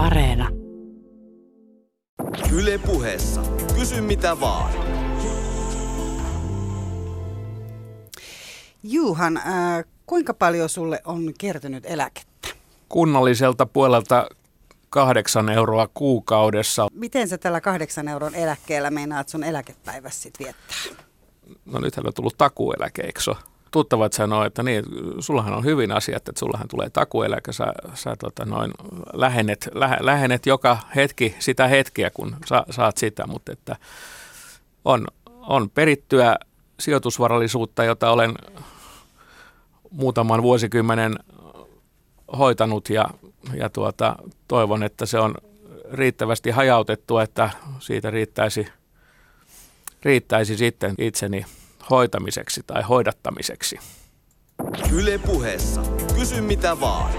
Areena. Yle puheessa. Kysy mitä vaan. Juhan, äh, kuinka paljon sulle on kertynyt eläkettä? Kunnalliselta puolelta kahdeksan euroa kuukaudessa. Miten sä tällä kahdeksan euron eläkkeellä meinaat sun eläkepäivässä sit viettää? No nythän on tullut takueläke, eikö? Tuttavat sanoo, että niin, sullahan on hyvin asiat, että sullahan tulee takueläke, sä, sä tota noin, lähennet, lähe, lähennet joka hetki sitä hetkeä, kun sa, saat sitä, mutta että on, on perittyä sijoitusvarallisuutta, jota olen muutaman vuosikymmenen hoitanut ja, ja tuota, toivon, että se on riittävästi hajautettu, että siitä riittäisi, riittäisi sitten itseni hoitamiseksi tai hoidattamiseksi. Yle puheessa. Kysy mitä vaan.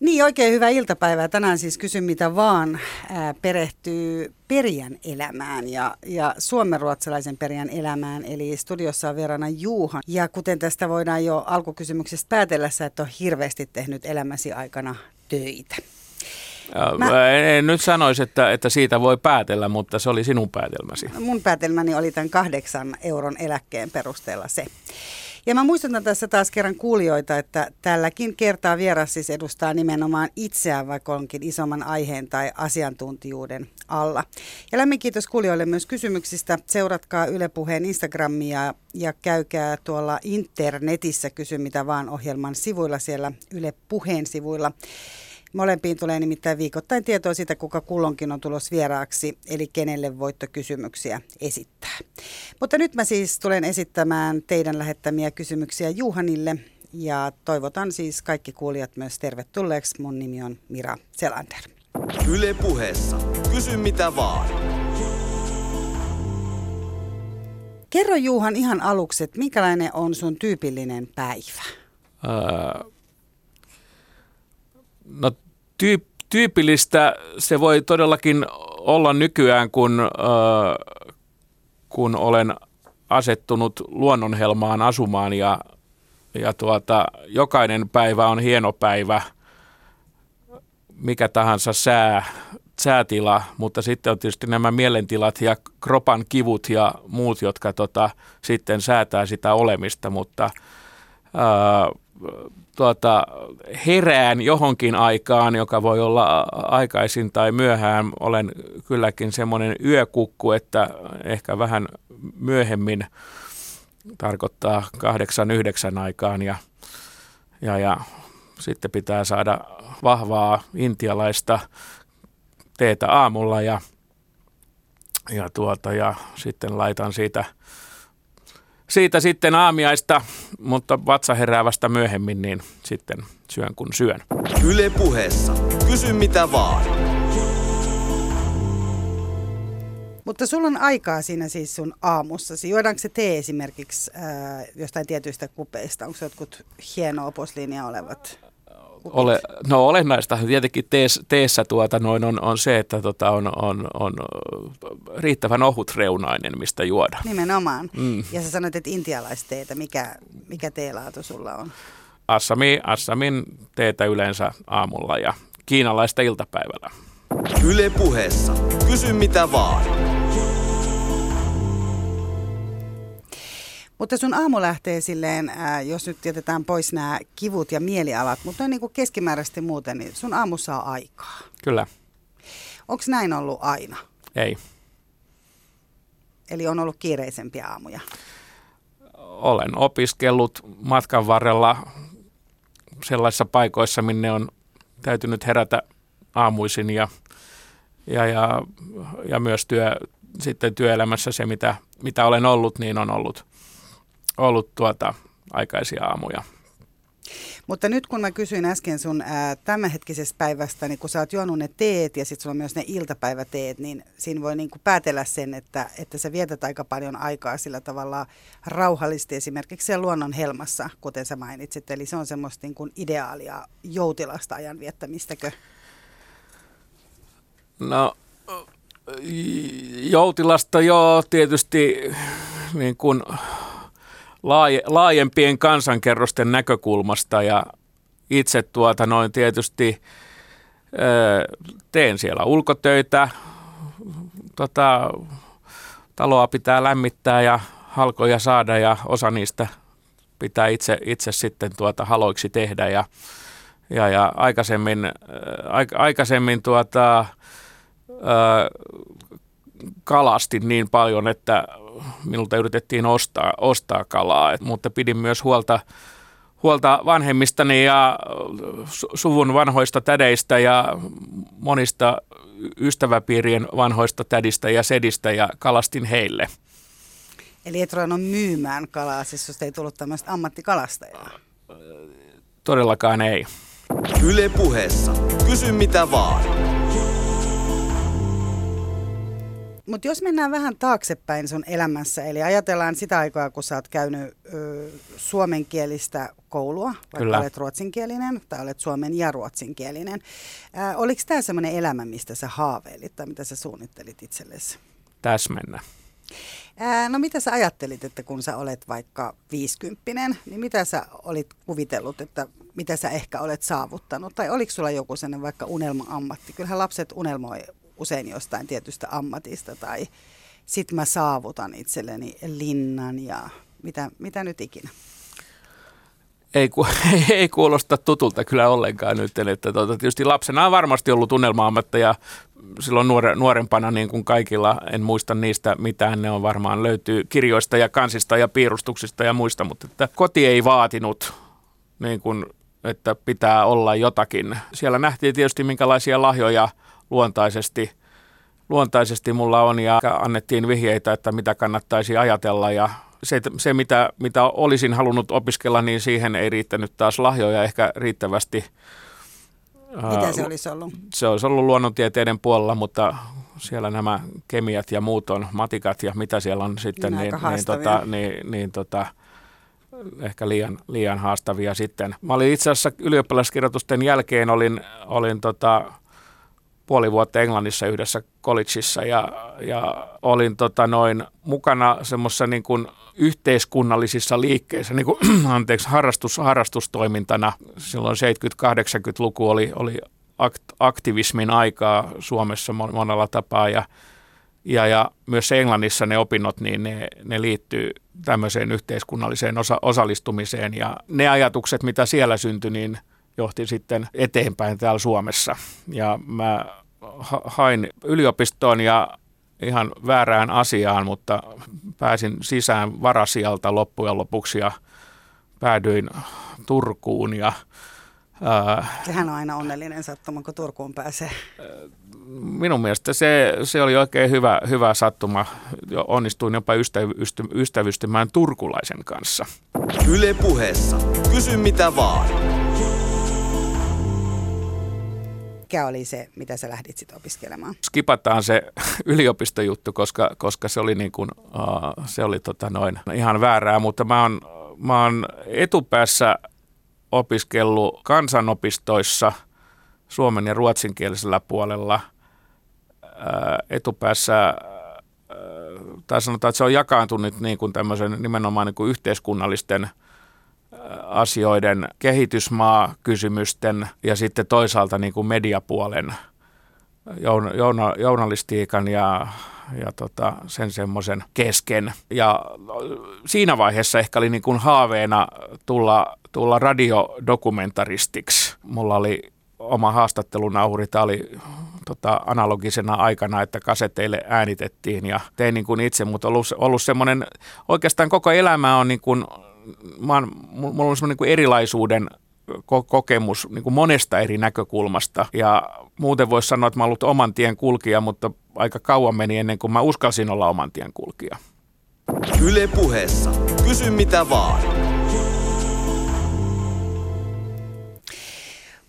Niin, oikein hyvää iltapäivää. Tänään siis Kysy mitä vaan ää, perehtyy perijän elämään ja, ja suomenruotsalaisen perijän elämään. Eli studiossa on verrana Juuhan. Ja kuten tästä voidaan jo alkukysymyksestä päätellä, sä et ole hirveästi tehnyt elämäsi aikana töitä. Mä... En, en nyt sanoisi, että, että siitä voi päätellä, mutta se oli sinun päätelmäsi. Mun päätelmäni oli tämän kahdeksan euron eläkkeen perusteella se. Ja mä muistutan tässä taas kerran kuulijoita, että tälläkin kertaa vieras siis edustaa nimenomaan itseään, vaikka onkin isomman aiheen tai asiantuntijuuden alla. Ja lämmin kiitos kuulijoille myös kysymyksistä. Seuratkaa Yle Puheen Instagramia ja käykää tuolla internetissä Kysy mitä vaan ohjelman sivuilla siellä Yle Puheen sivuilla. Molempiin tulee nimittäin viikoittain tietoa siitä, kuka kullonkin on tulos vieraaksi, eli kenelle voittokysymyksiä esittää. Mutta nyt mä siis tulen esittämään teidän lähettämiä kysymyksiä Juhanille, ja toivotan siis kaikki kuulijat myös tervetulleeksi. Mun nimi on Mira Selander. Yle puheessa. Kysy mitä vaan. Kerro Juhan ihan aluksi, että minkälainen on sun tyypillinen päivä? Öö, No tyyp, tyypillistä se voi todellakin olla nykyään, kun, kun olen asettunut luonnonhelmaan asumaan ja, ja tuota, jokainen päivä on hieno päivä, mikä tahansa sää, säätila, mutta sitten on tietysti nämä mielentilat ja kropan kivut ja muut, jotka tota, sitten säätää sitä olemista, mutta ää, tuota, herään johonkin aikaan, joka voi olla aikaisin tai myöhään. Olen kylläkin semmoinen yökukku, että ehkä vähän myöhemmin tarkoittaa kahdeksan, yhdeksän aikaan ja, ja, ja sitten pitää saada vahvaa intialaista teetä aamulla ja, ja, tuota, ja sitten laitan siitä – siitä sitten aamiaista, mutta vatsa herää vasta myöhemmin, niin sitten syön kun syön. Yle puheessa. Kysy mitä vaan. Mutta sulla on aikaa siinä siis sun aamussasi. Juodaanko se tee esimerkiksi äh, jostain tietyistä kupeista? Onko se jotkut hienoa posliinia olevat? Ole, no olennaista tietenkin tees, teessä tuota noin on, on se, että tota on, on, on riittävän ohut reunainen, mistä juoda. Nimenomaan. Mm. Ja sä sanoit, että intialaisteetä, mikä, mikä teelaatu sulla on? Assami, Assamin teetä yleensä aamulla ja kiinalaista iltapäivällä. Yle puheessa. Kysy mitä vaan. Mutta sun aamu lähtee silleen, ää, jos nyt jätetään pois nämä kivut ja mielialat, mutta niin kuin keskimääräisesti muuten, niin sun aamussa on aikaa. Kyllä. Onko näin ollut aina? Ei. Eli on ollut kiireisempiä aamuja? Olen opiskellut matkan varrella sellaisissa paikoissa, minne on täytynyt herätä aamuisin ja, ja, ja, ja myös työ, sitten työelämässä se, mitä, mitä olen ollut, niin on ollut ollut tuota aikaisia aamuja. Mutta nyt kun mä kysyin äsken sun ää, tämänhetkisestä päivästä, niin kun sä oot juonut ne teet ja sitten sulla on myös ne iltapäiväteet, niin siinä voi niin kuin päätellä sen, että, että sä vietät aika paljon aikaa sillä tavalla rauhallisesti esimerkiksi siellä luonnon helmassa, kuten sä mainitsit. Eli se on semmoista niin kuin ideaalia joutilasta ajan viettämistäkö? No joutilasta joo, tietysti niin kuin laajempien kansankerrosten näkökulmasta ja, itse tuota noin tietysti teen siellä ulkotöitä, tota, taloa pitää lämmittää ja halkoja saada ja osa niistä pitää itse, itse sitten tuota haloiksi tehdä. Ja, ja, ja aikaisemmin, aik, aikaisemmin tuota, ää, kalastin niin paljon, että minulta yritettiin ostaa, ostaa kalaa, Et, mutta pidin myös huolta, huolta vanhemmistani ja suvun vanhoista tädeistä ja monista ystäväpiirien vanhoista tädistä ja sedistä ja kalastin heille. Eli et ruvennut myymään kalaa, siis jos ei tullut tämmöistä ammattikalastajaa? Todellakaan ei. Yle puheessa. Kysy mitä vaan. Mutta jos mennään vähän taaksepäin sun elämässä, eli ajatellaan sitä aikaa, kun sä oot käynyt ö, suomenkielistä koulua, vaikka Kyllä. olet ruotsinkielinen, tai olet suomen ja ruotsinkielinen. Ö, oliko tämä semmoinen elämä, mistä sä haaveilit tai mitä sä suunnittelit itsellesi? Täsmennä. Ää, no mitä sä ajattelit, että kun sä olet vaikka viisikymppinen, niin mitä sä olit kuvitellut, että mitä sä ehkä olet saavuttanut? Tai oliko sulla joku sellainen vaikka unelma-ammatti? Kyllähän lapset unelmoi usein jostain tietystä ammatista tai sit mä saavutan itselleni linnan ja mitä, mitä nyt ikinä. Ei, ku, ei kuulosta tutulta kyllä ollenkaan nyt. Että tuota, tietysti lapsena on varmasti ollut unelma-ammatteja silloin nuore, nuorempana niin kuin kaikilla. En muista niistä mitään. Ne on varmaan löytyy kirjoista ja kansista ja piirustuksista ja muista, mutta että koti ei vaatinut niin kuin, että pitää olla jotakin. Siellä nähtiin tietysti minkälaisia lahjoja – luontaisesti, luontaisesti mulla on ja annettiin vihjeitä, että mitä kannattaisi ajatella ja se, se mitä, mitä olisin halunnut opiskella, niin siihen ei riittänyt taas lahjoja ehkä riittävästi. Mitä se olisi ollut? Se olisi ollut luonnontieteiden puolella, mutta siellä nämä kemiat ja muut on, matikat ja mitä siellä on sitten, niin, niin, niin, tota, niin, niin tota, ehkä liian, liian haastavia sitten. Mä olin itse asiassa ylioppilaskirjoitusten jälkeen olin, olin tota, puoli vuotta Englannissa yhdessä collegeissa ja, ja olin tota noin mukana semmoisessa niin kuin yhteiskunnallisissa liikkeissä, niin kuin, anteeksi, harrastus, harrastustoimintana. Silloin 70-80-luku oli, oli akt, aktivismin aikaa Suomessa monella tapaa ja, ja, ja myös Englannissa ne opinnot, niin ne, ne liittyy tämmöiseen yhteiskunnalliseen osa, osallistumiseen ja ne ajatukset, mitä siellä syntyi, niin – johti sitten eteenpäin täällä Suomessa. Ja mä hain yliopistoon ja ihan väärään asiaan, mutta pääsin sisään varasijalta loppujen lopuksi ja päädyin Turkuun ja Sehän on aina onnellinen sattuma, kun Turkuun pääsee. Minun mielestä se, se oli oikein hyvä, hyvä sattuma. Onnistuin jopa ystävysty, ystävystymään turkulaisen kanssa. Yle puheessa. Kysy mitä vaan mikä oli se, mitä sä lähdit sitten opiskelemaan? Skipataan se yliopistojuttu, koska, koska se oli, niin kuin, uh, se oli tota noin ihan väärää, mutta mä oon, mä oon etupäässä opiskellut kansanopistoissa suomen ja ruotsinkielisellä puolella uh, etupäässä tai sanotaan, että se on jakaantunut niin kuin tämmöisen nimenomaan niin kuin yhteiskunnallisten – asioiden kehitysmaa kysymysten ja sitten toisaalta niin kuin mediapuolen jouna, journalistiikan ja, ja tota, sen semmoisen kesken. Ja siinä vaiheessa ehkä oli niin kuin haaveena tulla, tulla radiodokumentaristiksi. Mulla oli oma haastattelunauhuri, tämä oli tota, analogisena aikana, että kaseteille äänitettiin ja tein niin kuin itse, mutta ollut, ollut semmoinen, oikeastaan koko elämä on niin kuin mä oon, mulla on semmoinen niin erilaisuuden kokemus niin kuin monesta eri näkökulmasta. Ja muuten voisi sanoa, että mä ollut oman tien kulkija, mutta aika kauan meni ennen kuin mä uskalsin olla oman tien kulkija. Yle puheessa. Kysy mitä vaan.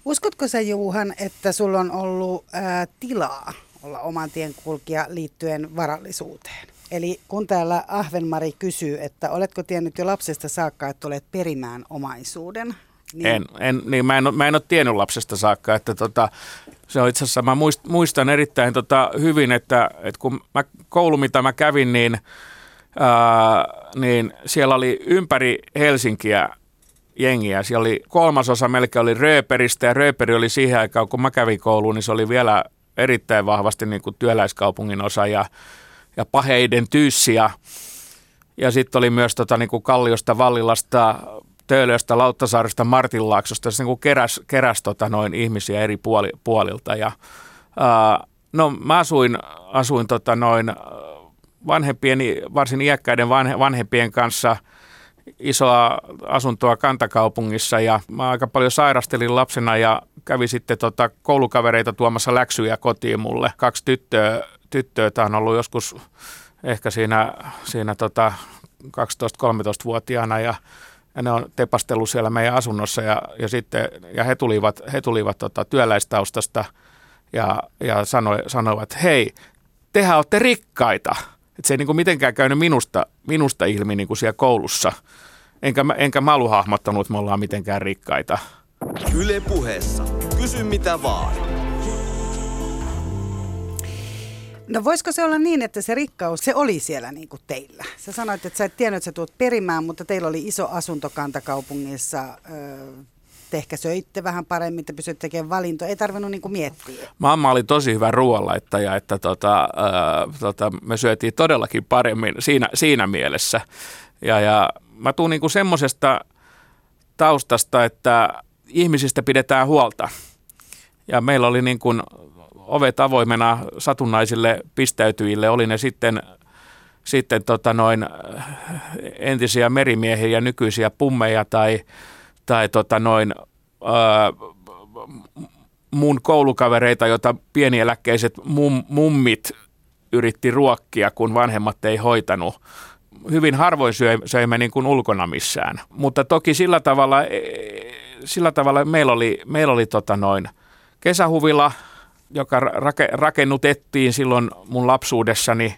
Uskotko sä Juuhan, että sulla on ollut ää, tilaa olla oman tien kulkija liittyen varallisuuteen? Eli kun täällä Ahvenmari kysyy, että oletko tiennyt jo lapsesta saakka, että olet perimään omaisuuden? Niin... En, en, niin mä, en, mä en ole tiennyt lapsesta saakka, että tota, se on itse asiassa, mä muistan erittäin tota, hyvin, että, että kun mä, koulu, mitä mä kävin, niin, ää, niin siellä oli ympäri Helsinkiä jengiä. Siellä oli kolmasosa melkein oli rööperistä ja rööperi oli siihen aikaan, kun mä kävin kouluun, niin se oli vielä erittäin vahvasti niin kuin työläiskaupungin osa ja, ja paheiden tyyssiä. Ja sitten oli myös tota, niin kuin Kalliosta, Vallilasta, Töölöstä, Lauttasaaresta, Martinlaaksosta, se niin keräs, keräs tota, noin ihmisiä eri puoli, puolilta. Ja, ää, no mä asuin, asuin tota, noin vanhempien, varsin iäkkäiden vanhe, vanhempien kanssa isoa asuntoa kantakaupungissa ja mä aika paljon sairastelin lapsena ja kävi sitten tota koulukavereita tuomassa läksyjä kotiin mulle. Kaksi tyttöä, tyttöä tämä on ollut joskus ehkä siinä, siinä tota 12-13-vuotiaana ja, ja ne on tepastellut siellä meidän asunnossa ja, ja, sitten, ja he tulivat, he tulivat tota työläistaustasta ja, ja sanoi, sanoivat, että hei, tehän olette rikkaita. Että se ei niin kuin mitenkään käynyt minusta, minusta ilmi niin kuin siellä koulussa. Enkä, enkä mä ollut hahmottanut, että me ollaan mitenkään rikkaita. Yle puheessa. Kysy mitä vaan. No voisiko se olla niin, että se rikkaus, se oli siellä niin kuin teillä? Sä sanoit, että sä et tiennyt, että sä tulet perimään, mutta teillä oli iso asuntokanta kaupungissa. Te ehkä söitte vähän paremmin, te pysytte tekemään valintoja, ei tarvinnut niin kuin miettiä. Mamma oli tosi hyvä ruoanlaittaja, että tota, äh, tota, me syötiin todellakin paremmin siinä, siinä mielessä. Ja, ja mä tuun niin semmoisesta taustasta, että ihmisistä pidetään huolta. Ja meillä oli niin kuin ovet avoimena satunnaisille pistäytyjille, oli ne sitten, sitten tota noin entisiä merimiehiä ja nykyisiä pummeja tai, tai tota noin, ää, mun koulukavereita, joita pienieläkkeiset mum, mummit yritti ruokkia, kun vanhemmat ei hoitanut. Hyvin harvoin söimme niin kuin ulkona missään. Mutta toki sillä tavalla, e, sillä tavalla meillä oli, meillä oli tota noin kesähuvila, joka rake, rakennutettiin silloin mun lapsuudessani.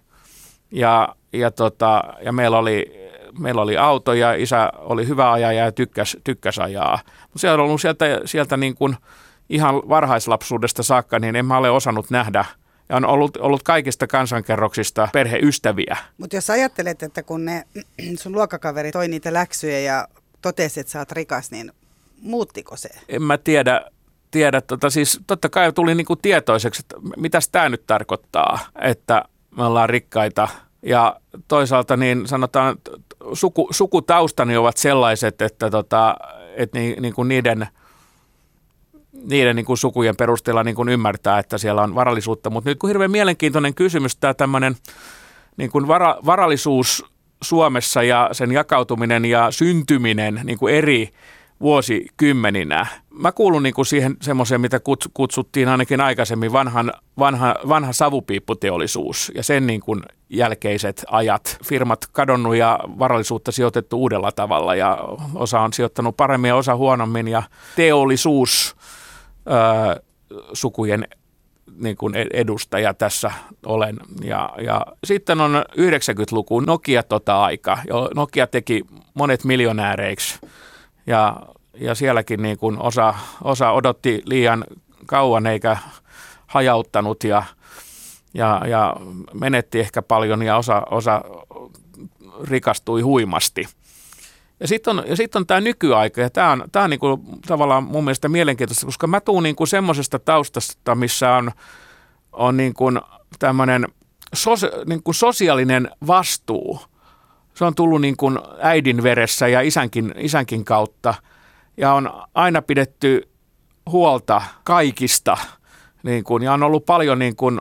Ja, ja, tota, ja meillä oli meillä oli auto ja isä oli hyvä ajaja ja tykkäs, tykkäs ajaa. Mutta se on ollut sieltä, sieltä niin kuin ihan varhaislapsuudesta saakka, niin en mä ole osannut nähdä ja on ollut, ollut kaikista kansankerroksista perheystäviä. Mutta jos ajattelet, että kun ne sun luokkakaveri toi niitä läksyjä ja totesi, että sä oot rikas, niin muuttiko se? En mä tiedä, tiedä tota, siis totta kai tuli niinku tietoiseksi, että mitä tämä nyt tarkoittaa, että me ollaan rikkaita. Ja toisaalta niin sanotaan, suku, sukutaustani ovat sellaiset, että, tota, että ni, niin kuin niiden, niiden niin kuin sukujen perusteella niin kuin ymmärtää, että siellä on varallisuutta. Mutta nyt kun hirveän mielenkiintoinen kysymys tämä tämmöinen niin kuin vara, varallisuus Suomessa ja sen jakautuminen ja syntyminen niin kuin eri vuosikymmeninä. Mä kuulun niin kuin siihen semmoiseen, mitä kutsuttiin ainakin aikaisemmin vanhan, vanha, vanha savupiipputeollisuus ja sen niin kuin jälkeiset ajat. Firmat kadonnut ja varallisuutta sijoitettu uudella tavalla ja osa on sijoittanut paremmin ja osa huonommin ja teollisuus ää, sukujen niin kuin edustaja tässä olen. Ja, ja sitten on 90-luku Nokia tota aika. Nokia teki monet miljonääreiksi ja, ja sielläkin niin kuin osa, osa odotti liian kauan eikä hajauttanut ja, ja, ja menetti ehkä paljon ja osa, osa rikastui huimasti. Ja sitten on, ja sit on tämä nykyaika, ja tämä on, tää on niinku tavallaan mun mielestä mielenkiintoista, koska mä tuun niinku semmoisesta taustasta, missä on, on niinku tämmöinen sos, niinku sosiaalinen vastuu – se on tullut niin kuin äidin veressä ja isänkin, isänkin kautta. Ja on aina pidetty huolta kaikista. Niin kuin, ja on ollut paljon, niin kuin,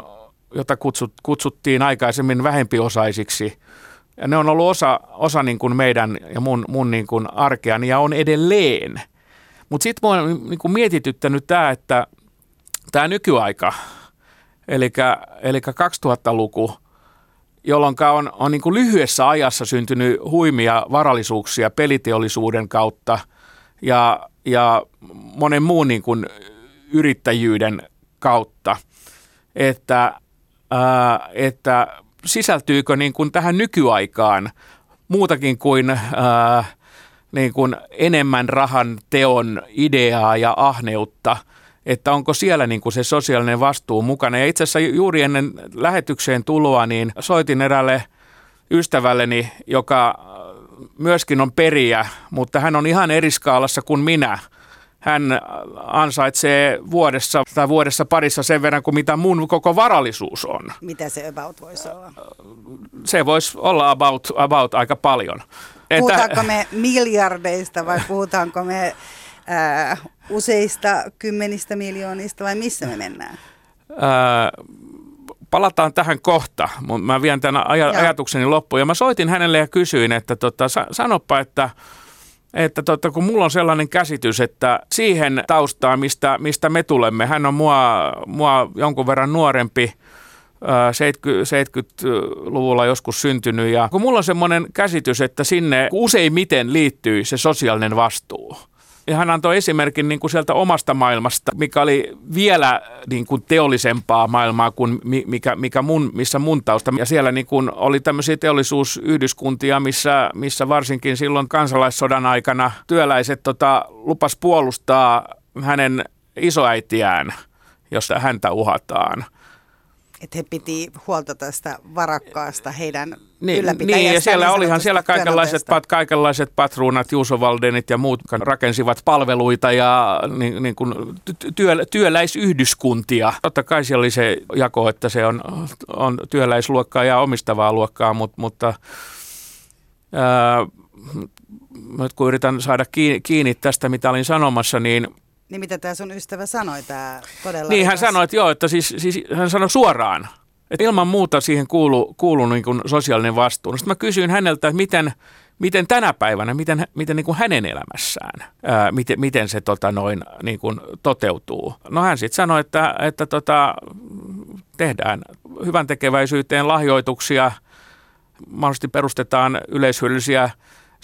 jota kutsut, kutsuttiin aikaisemmin vähempiosaisiksi. Ja ne on ollut osa, osa niin kuin meidän ja mun, mun niin kuin arkeani ja on edelleen. Mutta sitten mua on niin kuin mietityttänyt tämä, että tämä nykyaika, eli, eli 2000-luku – jolloin on, on niin kuin lyhyessä ajassa syntynyt huimia varallisuuksia peliteollisuuden kautta ja, ja monen muun niin kuin yrittäjyyden kautta, että, ää, että sisältyykö niin kuin tähän nykyaikaan muutakin kuin, ää, niin kuin enemmän rahan teon ideaa ja ahneutta – että onko siellä niin kuin se sosiaalinen vastuu mukana. Ja itse asiassa juuri ennen lähetykseen tuloa niin soitin erälle ystävälleni, joka myöskin on periä, mutta hän on ihan eri skaalassa kuin minä. Hän ansaitsee vuodessa tai vuodessa parissa sen verran kuin mitä mun koko varallisuus on. Mitä se about voisi olla? Se voisi olla about, about aika paljon. Puhutaanko me miljardeista vai puhutaanko me ää, useista kymmenistä miljoonista vai missä me mennään? Ää, palataan tähän kohta, mä vien tämän aj- ajatukseni loppuun. Ja mä soitin hänelle ja kysyin, että tota, sanoppa, että että tota, kun mulla on sellainen käsitys, että siihen taustaan, mistä, mistä me tulemme, hän on mua, mua jonkun verran nuorempi, 70-luvulla joskus syntynyt. Ja kun mulla on semmoinen käsitys, että sinne useimmiten liittyy se sosiaalinen vastuu. Hän antoi esimerkin niin kuin sieltä omasta maailmasta, mikä oli vielä niin kuin teollisempaa maailmaa kuin mikä, mikä mun, missä mun tausta. Ja siellä niin kuin oli tämmöisiä teollisuusyhdyskuntia, missä, missä varsinkin silloin kansalaissodan aikana työläiset tota, lupas puolustaa hänen isoäitiään, josta häntä uhataan että he piti huolta tästä varakkaasta heidän niin, niin, ja siellä niin olihan siellä kaikenlaiset, pat, kaikenlaiset patruunat, Juuso Valdenit ja muut rakensivat palveluita ja niin, niin kuin työ, työläisyhdyskuntia. Totta kai siellä oli se jako, että se on, on työläisluokkaa ja omistavaa luokkaa, mutta, mutta ää, nyt kun yritän saada kiinni, kiinni tästä, mitä olin sanomassa, niin – niin mitä tämä sun ystävä sanoi, tämä todella... Niin hän sanoi, että joo, että siis, siis hän sanoi suoraan, että ilman muuta siihen kuuluu, kuuluu niin kuin sosiaalinen vastuu. No sitten mä kysyin häneltä, että miten, miten tänä päivänä, miten, miten niin kuin hänen elämässään, ää, miten, miten se tota noin, niin kuin toteutuu. No hän sitten sanoi, että, että tota, tehdään hyvän tekeväisyyteen lahjoituksia, mahdollisesti perustetaan yleishyödyllisiä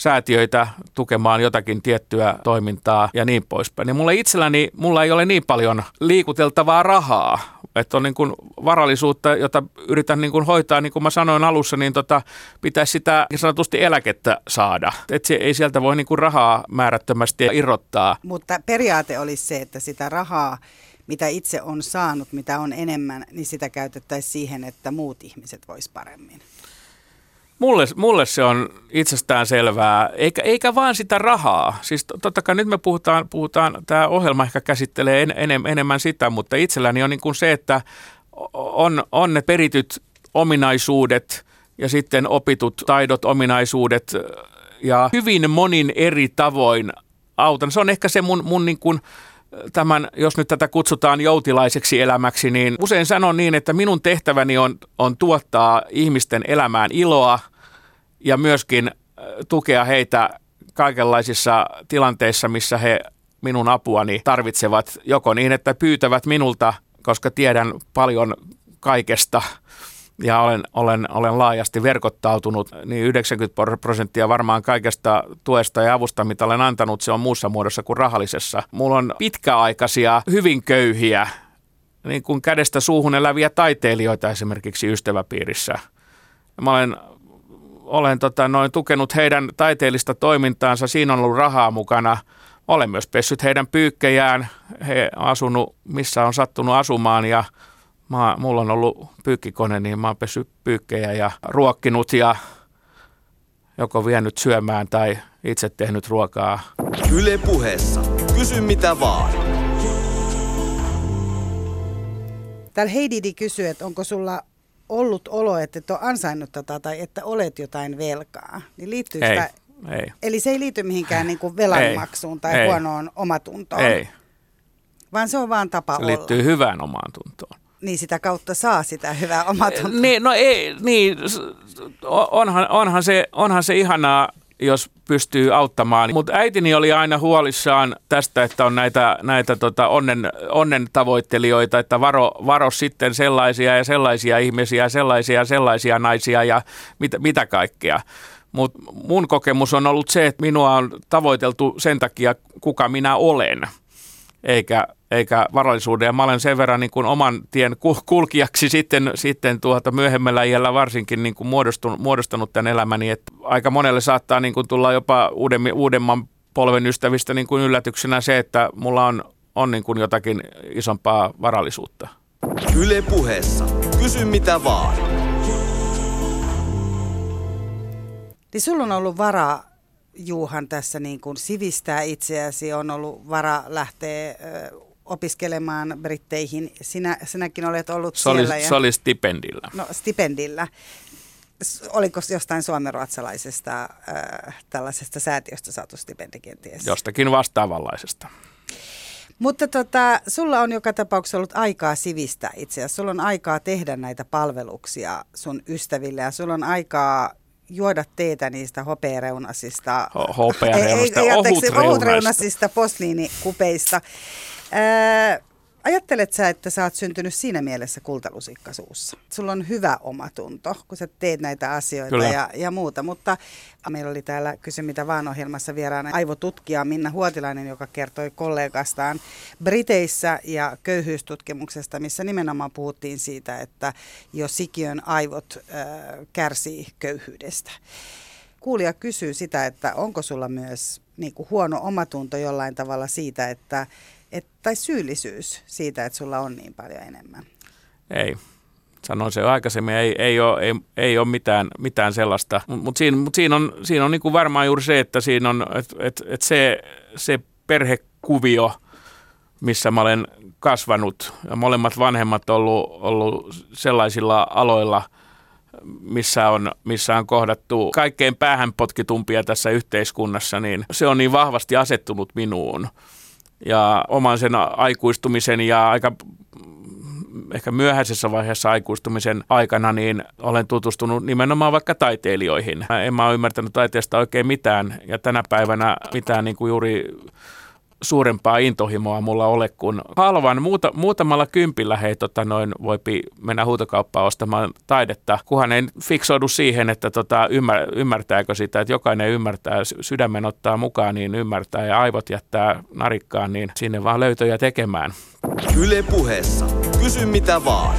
säätiöitä tukemaan jotakin tiettyä toimintaa ja niin poispäin. Niin mulla itselläni, mulla ei ole niin paljon liikuteltavaa rahaa, että on niin kuin varallisuutta, jota yritän niin kuin hoitaa, niin kuin mä sanoin alussa, niin tota, pitäisi sitä niin sanotusti eläkettä saada. Että se ei sieltä voi niin kuin rahaa määrättömästi irrottaa. Mutta periaate olisi se, että sitä rahaa, mitä itse on saanut, mitä on enemmän, niin sitä käytettäisiin siihen, että muut ihmiset vois paremmin. Mulle, mulle se on itsestään selvää, eikä, eikä vaan sitä rahaa. Siis totta kai nyt me puhutaan, puhutaan tämä ohjelma ehkä käsittelee en, enem, enemmän sitä, mutta itselläni on niin kuin se, että on, on ne perityt ominaisuudet ja sitten opitut taidot, ominaisuudet ja hyvin monin eri tavoin autan. Se on ehkä se mun, mun niin kuin, tämän, jos nyt tätä kutsutaan joutilaiseksi elämäksi, niin usein sanon niin, että minun tehtäväni on, on tuottaa ihmisten elämään iloa ja myöskin äh, tukea heitä kaikenlaisissa tilanteissa, missä he minun apuani tarvitsevat, joko niin, että pyytävät minulta, koska tiedän paljon kaikesta ja olen, olen, olen laajasti verkottautunut, niin 90 prosenttia varmaan kaikesta tuesta ja avusta, mitä olen antanut, se on muussa muodossa kuin rahallisessa. Mulla on pitkäaikaisia, hyvin köyhiä, niin kuin kädestä suuhun eläviä taiteilijoita esimerkiksi ystäväpiirissä. Mä olen olen tota, noin tukenut heidän taiteellista toimintaansa, siinä on ollut rahaa mukana. Olen myös pessyt heidän pyykkejään, he asunut missä on sattunut asumaan ja mä, mulla on ollut pyykkikone, niin mä oon pessyt pyykkejä ja ruokkinut ja joko vienyt syömään tai itse tehnyt ruokaa. Yle puheessa. Kysy mitä vaan. Täällä Heidi kysyy, että onko sulla ollut olo, että et ole ansainnut tätä tai että olet jotain velkaa, niin liittyy ei, sitä... Ei. Eli se ei liity mihinkään niin kuin velanmaksuun tai ei. huonoon omatuntoon. Ei. Vaan se on vaan tapa se olla. liittyy hyvään omaan tuntoon. Niin sitä kautta saa sitä hyvää omatuntoa. Niin, no ei, niin, onhan, onhan, se, onhan se ihanaa jos pystyy auttamaan. Mutta äitini oli aina huolissaan tästä, että on näitä, näitä tota onnen, onnen tavoittelijoita, että varo, varo sitten sellaisia ja sellaisia ihmisiä, sellaisia ja sellaisia naisia ja mitä, mitä kaikkea. Mutta mun kokemus on ollut se, että minua on tavoiteltu sen takia, kuka minä olen, eikä eikä varallisuuden. Ja mä olen sen verran niin kuin oman tien kulkijaksi sitten, sitten tuota myöhemmällä iällä varsinkin niin kuin muodostunut, muodostanut tämän elämäni, että aika monelle saattaa niin kuin tulla jopa uudemmin, uudemman polven ystävistä niin kuin yllätyksenä se, että mulla on, on niin kuin jotakin isompaa varallisuutta. Yle puheessa. Kysy mitä vaan. Niin sulla on ollut varaa Juuhan tässä niin kuin sivistää itseäsi, on ollut vara lähteä opiskelemaan Britteihin. Sinä, sinäkin olet ollut se oli, siellä. Ja, se oli stipendillä. No stipendillä. Oliko jostain suomenruotsalaisesta äh, tällaisesta säätiöstä saatu stipendi kenties? Jostakin vastaavanlaisesta. Mutta tota, sulla on joka tapauksessa ollut aikaa sivistää itse asiassa. Sulla on aikaa tehdä näitä palveluksia sun ystäville ja sulla on aikaa juoda teetä niistä hopeareunasista, hopeareunasista, ohutreunasista posliinikupeista. Ää, Ajattelet sä, että sä oot syntynyt siinä mielessä kultalusikka suussa? Sulla on hyvä omatunto, kun sä teet näitä asioita ja, ja muuta, mutta meillä oli täällä Kysy mitä vaan ohjelmassa vieraana aivotutkija Minna Huotilainen, joka kertoi kollegastaan Briteissä ja köyhyystutkimuksesta, missä nimenomaan puhuttiin siitä, että jo sikiön aivot äh, kärsii köyhyydestä. Kuulija kysyy sitä, että onko sulla myös niin kuin huono omatunto jollain tavalla siitä, että et, tai syyllisyys siitä, että sulla on niin paljon enemmän? Ei. Sanoin se aikaisemmin, ei, ei ole, ei, ei ole mitään, mitään sellaista. Mutta mut siinä, mut siinä on, siinä on niinku varmaan juuri se, että siinä on et, et, et se, se perhekuvio, missä mä olen kasvanut ja molemmat vanhemmat ollut, ollut sellaisilla aloilla, missä on, missä on kohdattu kaikkein päähänpotkitumpia tässä yhteiskunnassa, niin se on niin vahvasti asettunut minuun ja oman sen aikuistumisen ja aika ehkä myöhäisessä vaiheessa aikuistumisen aikana, niin olen tutustunut nimenomaan vaikka taiteilijoihin. En mä ole ymmärtänyt taiteesta oikein mitään ja tänä päivänä mitään niin kuin juuri suurempaa intohimoa mulla ole kuin halvan. Muuta, muutamalla kympillä hei, tota, noin voipi mennä huutokauppaan ostamaan taidetta, kunhan ei fiksoidu siihen, että tota, ymmär, ymmärtääkö sitä, että jokainen ymmärtää, sydämen ottaa mukaan, niin ymmärtää ja aivot jättää narikkaan, niin sinne vaan löytöjä tekemään. Yle puheessa. Kysy mitä vaan.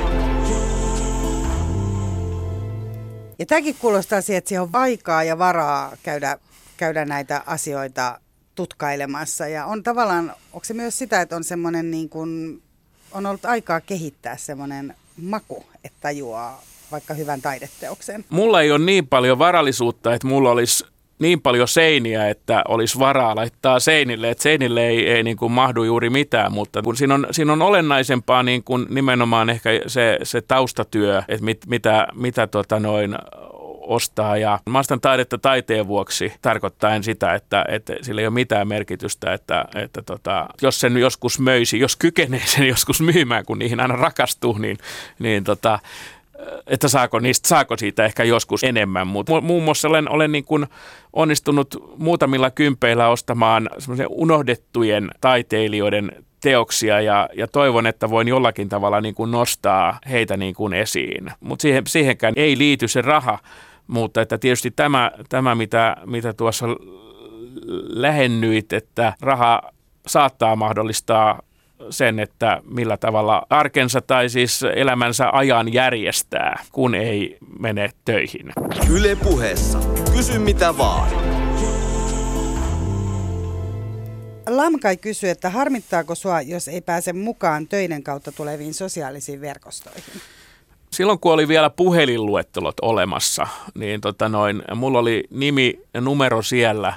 Ja tämäkin kuulostaa siihen, että siihen on aikaa ja varaa käydä, käydä näitä asioita tutkailemassa. Ja on tavallaan, onko se myös sitä, että on semmoinen niin kuin, on ollut aikaa kehittää semmoinen maku, että tajuaa vaikka hyvän taideteoksen? Mulla ei ole niin paljon varallisuutta, että mulla olisi niin paljon seiniä, että olisi varaa laittaa seinille, että seinille ei, ei niin kuin mahdu juuri mitään, mutta kun siinä on, siinä on olennaisempaa niin kuin nimenomaan ehkä se, se taustatyö, että mit, mitä, mitä tota noin ostaa. Ja mä ostan taidetta taiteen vuoksi tarkoittaen sitä, että, että sillä ei ole mitään merkitystä, että, että tota, jos sen joskus möisi, jos kykenee sen joskus myymään, kun niihin aina rakastuu, niin, niin tota, että saako, niistä, saako siitä ehkä joskus enemmän. Mutta muun muassa olen, olen niin kuin onnistunut muutamilla kympeillä ostamaan unohdettujen taiteilijoiden teoksia ja, ja toivon, että voin jollakin tavalla niin kuin nostaa heitä niin kuin esiin. Mutta siihen, siihenkään ei liity se raha, mutta että tietysti tämä, tämä mitä, mitä tuossa lähennyit, että raha saattaa mahdollistaa sen, että millä tavalla arkensa tai siis elämänsä ajan järjestää, kun ei mene töihin. Yle puheessa. Kysy mitä vaan. Lamkai kysyy, että harmittaako sua, jos ei pääse mukaan töiden kautta tuleviin sosiaalisiin verkostoihin? Silloin kun oli vielä puhelinluettelot olemassa, niin tota noin, mulla oli nimi ja numero siellä,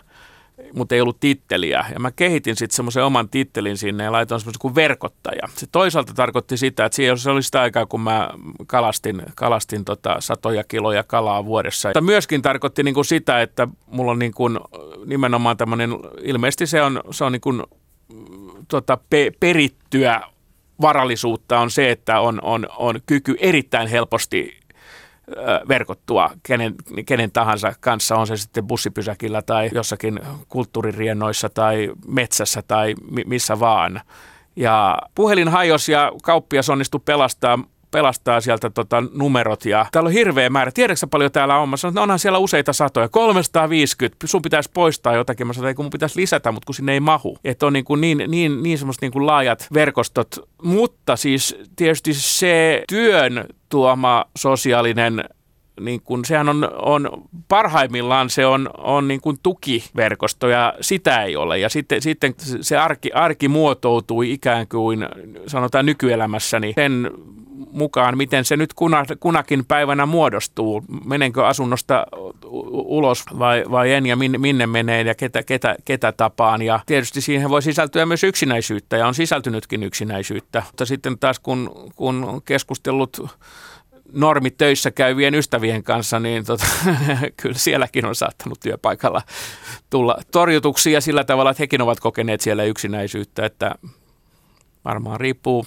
mutta ei ollut titteliä. Ja mä kehitin sitten semmoisen oman tittelin sinne ja laitoin semmoisen kuin verkottaja. Se toisaalta tarkoitti sitä, että se oli sitä aikaa, kun mä kalastin, kalastin tota satoja kiloja kalaa vuodessa. Mutta myöskin tarkoitti niin kuin sitä, että mulla on niin kuin nimenomaan tämmöinen, ilmeisesti se on, se on niin kuin, tota, pe- perittyä varallisuutta on se, että on, on, on kyky erittäin helposti verkottua kenen, kenen tahansa kanssa, on se sitten bussipysäkillä tai jossakin kulttuuririennoissa tai metsässä tai missä vaan. Ja puhelin hajosi ja kauppias onnistui pelastaa pelastaa sieltä tota numerot ja täällä on hirveä määrä. Tiedätkö paljon täällä on? Mä sanoin, että onhan siellä useita satoja. 350. Sun pitäisi poistaa jotakin. Mä sanoin, että mun pitäisi lisätä, mutta kun sinne ei mahu. Että on niin, kuin niin, niin, niin semmoiset niin kuin laajat verkostot. Mutta siis tietysti se työn tuoma sosiaalinen niin kun, sehän on, on parhaimmillaan se on, on niin kuin tukiverkosto ja sitä ei ole. Ja sitten, sitten se arki, arki muotoutui ikään kuin sanotaan nykyelämässä niin sen mukaan, miten se nyt kuna, kunakin päivänä muodostuu. Menenkö asunnosta ulos vai, vai en ja minne, minne menee ja ketä, ketä, ketä tapaan. Ja tietysti siihen voi sisältyä myös yksinäisyyttä ja on sisältynytkin yksinäisyyttä. Mutta sitten taas kun, kun keskustellut normitöissä käyvien ystävien kanssa, niin tota, kyllä sielläkin on saattanut työpaikalla tulla torjutuksia sillä tavalla, että hekin ovat kokeneet siellä yksinäisyyttä, että varmaan riippuu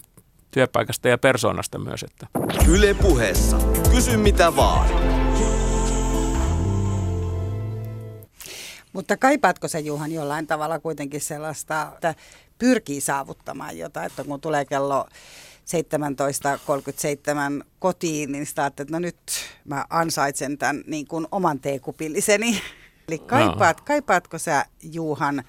työpaikasta ja persoonasta myös. Että. Yle puheessa. Kysy mitä vaan. Mutta kaipaatko se Juhan jollain tavalla kuitenkin sellaista, että pyrkii saavuttamaan jotain, että kun tulee kello 17.37 kotiin, niin sitä että no nyt mä ansaitsen tämän niin kuin oman teekupilliseni. Eli kaipaat, kaipaatko sä Juhan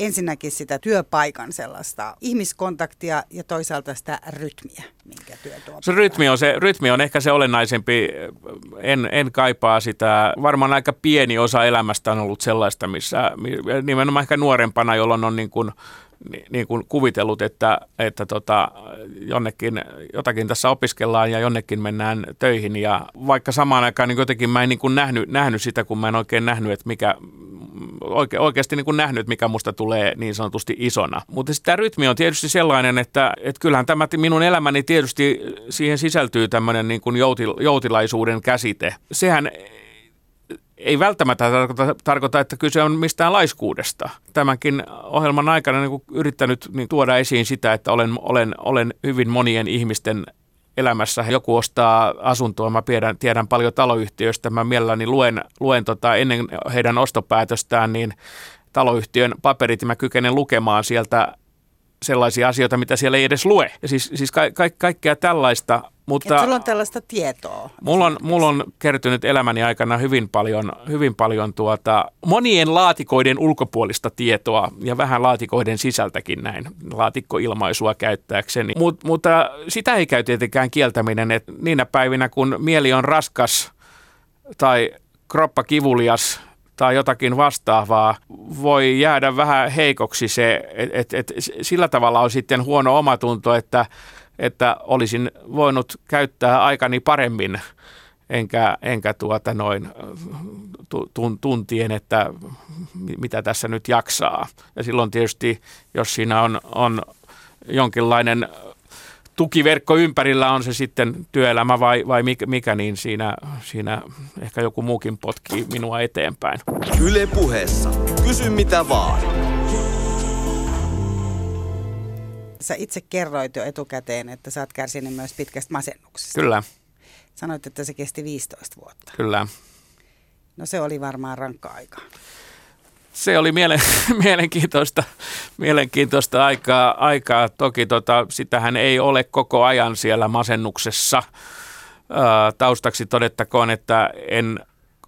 ensinnäkin sitä työpaikan sellaista ihmiskontaktia ja toisaalta sitä rytmiä, minkä työ tuo. Se rytmi on, se, rytmi on ehkä se olennaisempi. En, en kaipaa sitä. Varmaan aika pieni osa elämästä on ollut sellaista, missä nimenomaan ehkä nuorempana, jolloin on niin kuin niin kuin kuvitellut, että, että tota, jonnekin, jotakin tässä opiskellaan ja jonnekin mennään töihin. Ja vaikka samaan aikaan niin jotenkin mä en niin kuin nähnyt, nähnyt sitä, kun mä en oikein nähnyt, että mikä, oike, oikeasti niin kuin nähnyt, mikä musta tulee niin sanotusti isona. Mutta tämä rytmi on tietysti sellainen, että, että kyllähän tämä minun elämäni tietysti siihen sisältyy tämmöinen niin kuin joutil, joutilaisuuden käsite. Sehän ei välttämättä tarkoita, tarkoita, että kyse on mistään laiskuudesta. Tämänkin ohjelman aikana niin yrittänyt niin tuoda esiin sitä, että olen, olen, olen hyvin monien ihmisten elämässä. Joku ostaa asuntoa, mä tiedän, tiedän paljon taloyhtiöistä, mä mielelläni luen, luen tota, ennen heidän ostopäätöstään, niin taloyhtiön paperit mä kykenen lukemaan sieltä sellaisia asioita, mitä siellä ei edes lue. Ja siis, siis ka- ka- kaikkea tällaista. Mutta Et sulla on tällaista tietoa. Mulla on, mulla on kertynyt elämäni aikana hyvin paljon, hyvin paljon tuota, monien laatikoiden ulkopuolista tietoa ja vähän laatikoiden sisältäkin näin laatikkoilmaisua käyttääkseni. Mut, mutta sitä ei käy tietenkään kieltäminen, että niinä päivinä kun mieli on raskas tai kroppa kivulias tai jotakin vastaavaa, voi jäädä vähän heikoksi se, että et, et sillä tavalla on sitten huono omatunto, että, että olisin voinut käyttää aikani paremmin enkä, enkä tuota noin tuntien, että mitä tässä nyt jaksaa. Ja silloin tietysti, jos siinä on, on jonkinlainen tukiverkko ympärillä, on se sitten työelämä vai, vai mikä, mikä, niin siinä, siinä ehkä joku muukin potkii minua eteenpäin. Yle puheessa. Kysy mitä vaan. Sä itse kerroit jo etukäteen, että sä oot kärsinyt myös pitkästä masennuksesta. Kyllä. Sanoit, että se kesti 15 vuotta. Kyllä. No se oli varmaan rankka aika se oli mielen, mielenkiintoista, mielenkiintoista aikaa. aikaa. Toki tota, sitähän ei ole koko ajan siellä masennuksessa. Taustaksi todettakoon, että en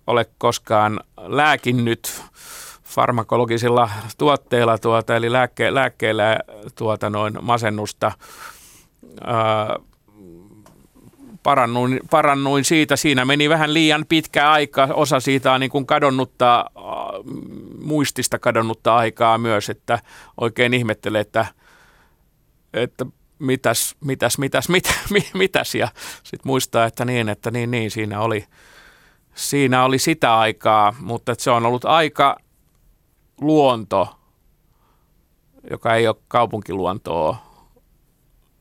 ole koskaan lääkinnyt farmakologisilla tuotteilla, tuota, eli lääkke, lääkkeillä tuota, noin masennusta. Parannuin, parannuin siitä. Siinä meni vähän liian pitkä aika. Osa siitä on niin kuin kadonnutta, äh, muistista kadonnutta aikaa myös, että oikein ihmettelee, että, että mitäs, mitäs, mitäs, mitä, mitäs. Ja sitten muistaa, että niin, että niin, niin, siinä oli, siinä oli sitä aikaa, mutta se on ollut aika luonto, joka ei ole kaupunkiluontoa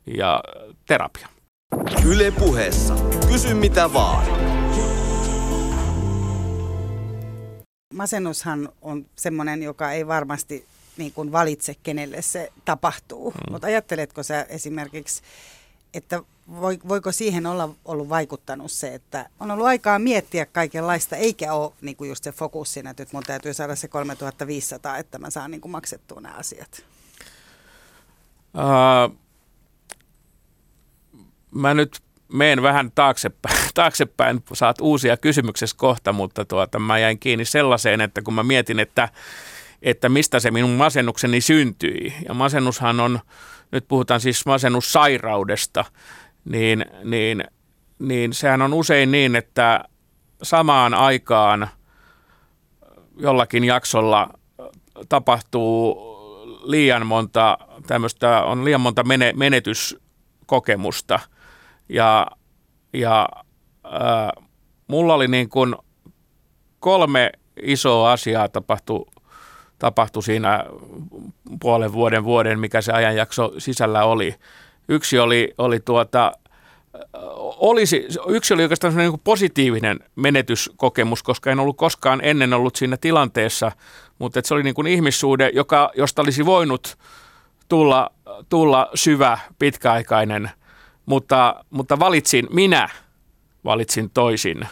ja terapia. Yle puheessa. Kysy mitä vaan. Masennushan on semmoinen, joka ei varmasti niin kuin valitse, kenelle se tapahtuu. Mm. Mutta ajatteletko sä esimerkiksi, että voiko siihen olla ollut vaikuttanut se, että on ollut aikaa miettiä kaikenlaista, eikä ole niin kuin just se fokus siinä, että nyt mun täytyy saada se 3500, että mä saan niin kuin maksettua nämä asiat? Uh, mä nyt meen vähän taaksepäin, taaksepäin, saat uusia kysymyksiä kohta, mutta tuota, mä jäin kiinni sellaiseen, että kun mä mietin, että, että mistä se minun masennukseni syntyi, ja masennushan on, nyt puhutaan siis masennussairaudesta, niin, niin, niin sehän on usein niin, että samaan aikaan jollakin jaksolla tapahtuu liian monta tämmöistä, on liian monta menetyskokemusta – Ja, ja äh, mulla oli niin kuin kolme isoa asiaa tapahtui tapahtui siinä puolen vuoden vuoden, mikä se ajanjakso sisällä oli. Yksi oli, oli tuota, olisi, yksi oli oikeastaan niin kuin positiivinen menetyskokemus, koska en ollut koskaan ennen ollut siinä tilanteessa, mutta se oli niin kuin ihmissuhde, joka, josta olisi voinut tulla, tulla syvä, pitkäaikainen, mutta, mutta valitsin, minä valitsin toisin,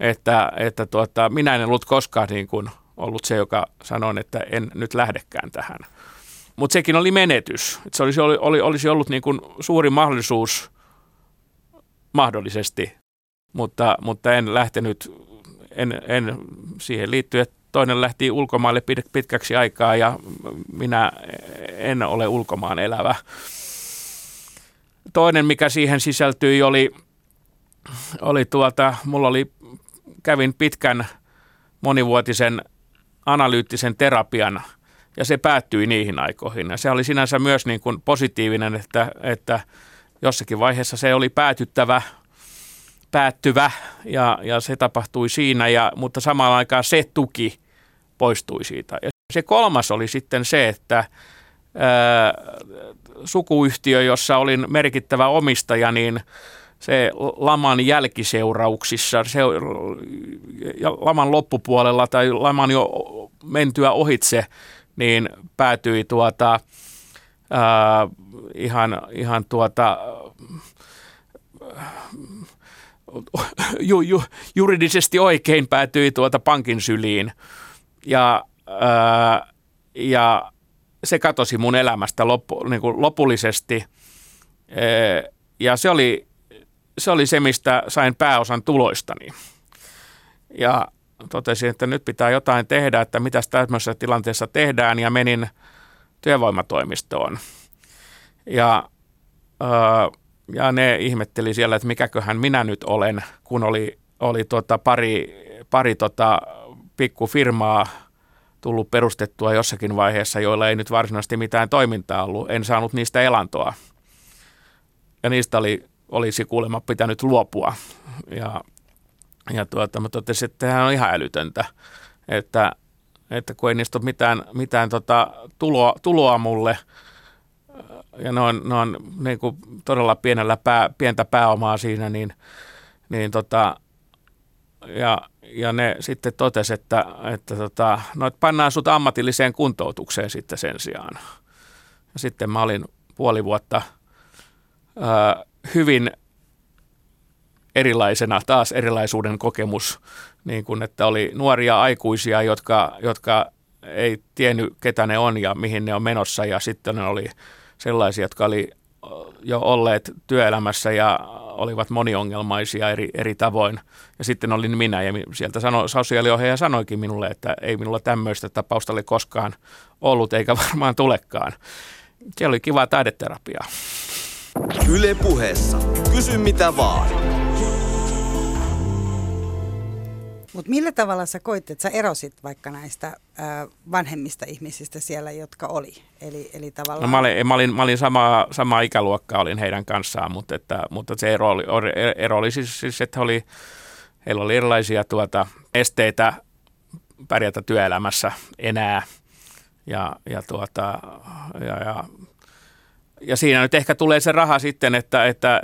että, että tuota, minä en ollut koskaan niin kuin ollut se, joka sanoi, että en nyt lähdekään tähän. Mutta sekin oli menetys. Et se olisi, oli, olisi ollut niin kuin suuri mahdollisuus mahdollisesti, mutta, mutta en lähtenyt, en, en siihen liittyen. Toinen lähti ulkomaille pitkäksi aikaa ja minä en ole ulkomaan elävä. Toinen, mikä siihen sisältyi, oli, oli tuota, mulla oli, kävin pitkän monivuotisen analyyttisen terapian ja se päättyi niihin aikoihin. Ja se oli sinänsä myös niin kuin positiivinen, että, että jossakin vaiheessa se oli päätyttävä, päättyvä ja, ja se tapahtui siinä, ja, mutta samaan aikaan se tuki poistui siitä. Ja se kolmas oli sitten se, että sukuyhtiö, jossa olin merkittävä omistaja, niin se laman jälkiseurauksissa, se, laman loppupuolella tai laman jo mentyä ohitse, niin päätyi tuota, ää, ihan, ihan tuota, ju, ju, juridisesti oikein päätyi tuota pankin syliin. Ja, ää, ja se katosi mun elämästä loppu, niin kuin lopullisesti. Ja se oli, se oli se, mistä sain pääosan tuloistani. Ja totesin, että nyt pitää jotain tehdä, että mitä tämmöisessä tilanteessa tehdään ja menin työvoimatoimistoon. Ja, ja ne ihmetteli siellä, että mikäköhän minä nyt olen, kun oli, oli tota pari, pari tota pikkufirmaa tullut perustettua jossakin vaiheessa, joilla ei nyt varsinaisesti mitään toimintaa ollut. En saanut niistä elantoa. Ja niistä oli, olisi kuulemma pitänyt luopua. Ja ja tuota, mä totesin, että tämä on ihan älytöntä, että, että kun ei niistä ole mitään, mitään tota tuloa, tuloa mulle, ja ne on, ne on niin kuin todella pienellä pää, pientä pääomaa siinä, niin, niin tota, ja, ja ne sitten totesi, että, että tota, no, että pannaan sut ammatilliseen kuntoutukseen sitten sen sijaan. Ja sitten mä olin puoli vuotta ää, hyvin erilaisena, taas erilaisuuden kokemus, niin kuin että oli nuoria aikuisia, jotka, jotka ei tiennyt, ketä ne on ja mihin ne on menossa, ja sitten ne oli sellaisia, jotka oli jo olleet työelämässä ja olivat moniongelmaisia eri, eri tavoin. Ja sitten olin minä ja sieltä sano, sosiaaliohjaaja sanoikin minulle, että ei minulla tämmöistä tapausta ole koskaan ollut eikä varmaan tulekaan. Siellä oli kiva taideterapiaa. Yle puheessa. Kysy mitä vaan. Mutta millä tavalla sä koit, että sä erosit vaikka näistä ää, vanhemmista ihmisistä siellä, jotka oli? Eli, eli tavallaan... no, mä olin, mä olin, mä olin sama, sama ikäluokka olin heidän kanssaan, mutta, että, mutta se ero oli, ero oli siis, siis että oli, heillä oli erilaisia tuota, esteitä pärjätä työelämässä enää. Ja, ja, tuota, ja, ja ja siinä nyt ehkä tulee se raha sitten, että, että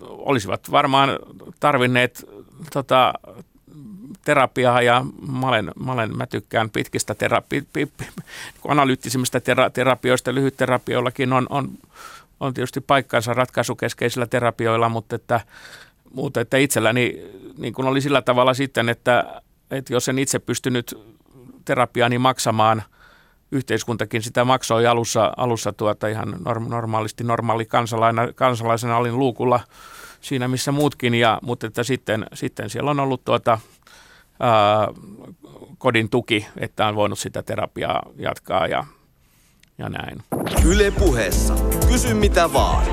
olisivat varmaan tarvinneet tota, terapiaa ja mä, olen, mä, olen, mä tykkään pitkistä terapi, pi, pi, analyyttisimmistä tera, terapioista. Lyhytterapioillakin on, on, on tietysti paikkansa ratkaisukeskeisillä terapioilla, mutta että, mutta että itselläni niin kun oli sillä tavalla sitten, että, että jos en itse pystynyt terapiaani maksamaan, yhteiskuntakin sitä maksoi alussa, alussa tuota ihan normaalisti normaali kansalaisena, kansalaisena olin luukulla siinä missä muutkin, ja, mutta että sitten, sitten siellä on ollut tuota, ää, kodin tuki, että on voinut sitä terapiaa jatkaa ja, ja näin. Yle puheessa. Kysy mitä vaan.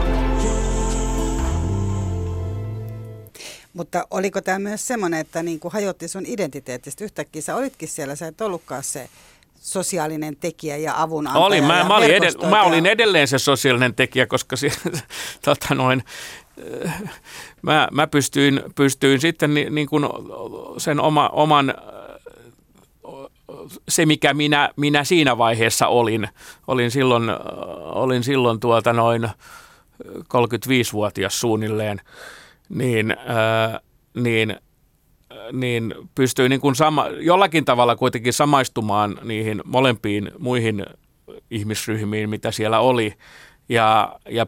Mutta oliko tämä myös semmoinen, että niin kuin hajotti sun identiteetistä? Yhtäkkiä sä olitkin siellä, sä et ollutkaan se sosiaalinen tekijä ja avunantaja. Olin, mä, ja mä, olin edell- verkostoitaja. mä olin edelleen se sosiaalinen tekijä, koska se, tota noin, mä, mä pystyin, pystyin sitten ni, niin kuin sen oma, oman, äh, se mikä minä, minä siinä vaiheessa olin, olin silloin, äh, olin silloin tuota noin 35-vuotias suunnilleen, niin, ää, niin, niin pystyi niin kuin sama, jollakin tavalla kuitenkin samaistumaan niihin molempiin muihin ihmisryhmiin, mitä siellä oli. Ja, ja,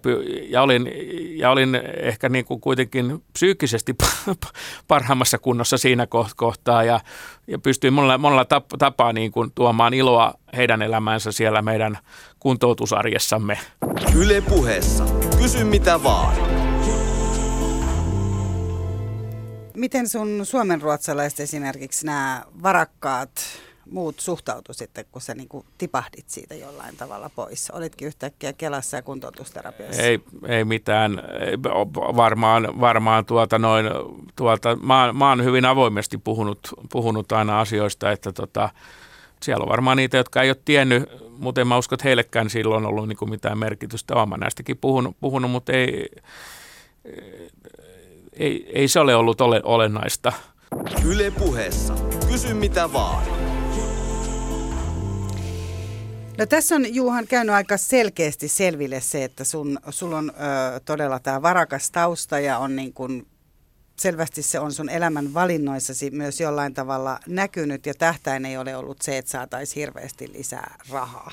ja, olin, ja olin ehkä niin kuin kuitenkin psyykkisesti parhaimmassa kunnossa siinä koht- kohtaa ja, ja pystyin monella, monella tap- tapaa niin kuin tuomaan iloa heidän elämäänsä siellä meidän kuntoutusarjessamme. Yle puheessa. Kysy mitä vaan. Miten sun suomenruotsalaiset esimerkiksi nämä varakkaat muut suhtautu sitten, kun sä niin tipahdit siitä jollain tavalla pois? Olitkin yhtäkkiä Kelassa ja kuntoutusterapiassa? Ei, ei mitään. Ei, varmaan, varmaan tuota noin, tuolta, mä, mä oon hyvin avoimesti puhunut, puhunut aina asioista, että tota, siellä on varmaan niitä, jotka ei ole tiennyt, mutta en mä usko, että heillekään silloin ollut niin kuin mitään merkitystä. Olen mä näistäkin puhunut, puhunut mutta ei, ei, ei se ole ollut ole, olennaista. Yle puheessa. Kysy mitä vaan. No tässä on Juhan käynyt aika selkeästi selville se, että sun, sulla on ö, todella tämä varakas tausta ja on niin kuin, selvästi se on sun elämän valinnoissasi myös jollain tavalla näkynyt ja tähtäin ei ole ollut se, että saataisiin hirveästi lisää rahaa.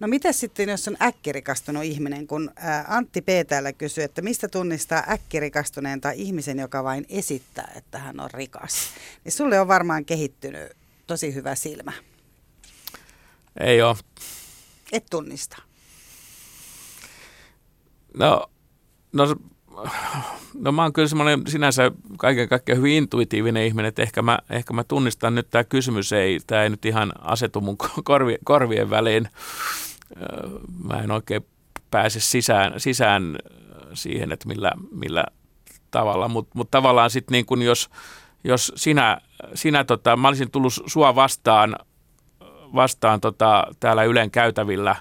No mitä sitten, jos on äkkirikastunut ihminen, kun Antti P. täällä kysyy, että mistä tunnistaa äkkirikastuneen tai ihmisen, joka vain esittää, että hän on rikas. Niin sulle on varmaan kehittynyt tosi hyvä silmä. Ei ole. Et tunnista. No, no, no mä oon kyllä semmoinen sinänsä kaiken kaikkiaan hyvin intuitiivinen ihminen, että ehkä mä, ehkä mä tunnistan nyt tämä kysymys, ei, tämä ei nyt ihan asetu mun korvi, korvien väliin. Mä en oikein pääse sisään, sisään siihen, että millä, millä tavalla, mutta mut tavallaan sitten niin kun jos, jos sinä, sinä tota, mä olisin tullut sua vastaan, vastaan tota, täällä Ylen käytävillä,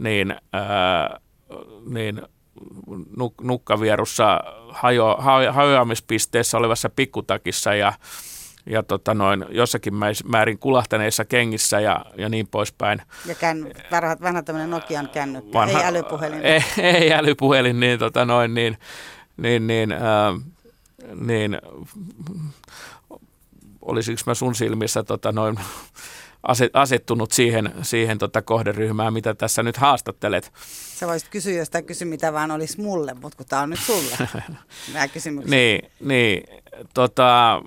niin, ää, niin nuk, nukkavierussa hajo, hajoamispisteessä olevassa pikkutakissa ja, ja tota noin, jossakin määrin kulahtaneissa kengissä ja, ja niin poispäin. Ja känny, vanha, vanha tämmöinen Nokian kännykkä, vanha, ei älypuhelin. Ei, ei älypuhelin, niin, tota noin, niin, niin, niin, äh, niin olisiko mä sun silmissä tota noin, asettunut siihen, siihen tota kohderyhmään, mitä tässä nyt haastattelet. Sä voisit kysyä, jos tämä kysy mitä vaan olisi mulle, mutta kun tämä on nyt sulle, nämä kysymykset. niin, niin, tota,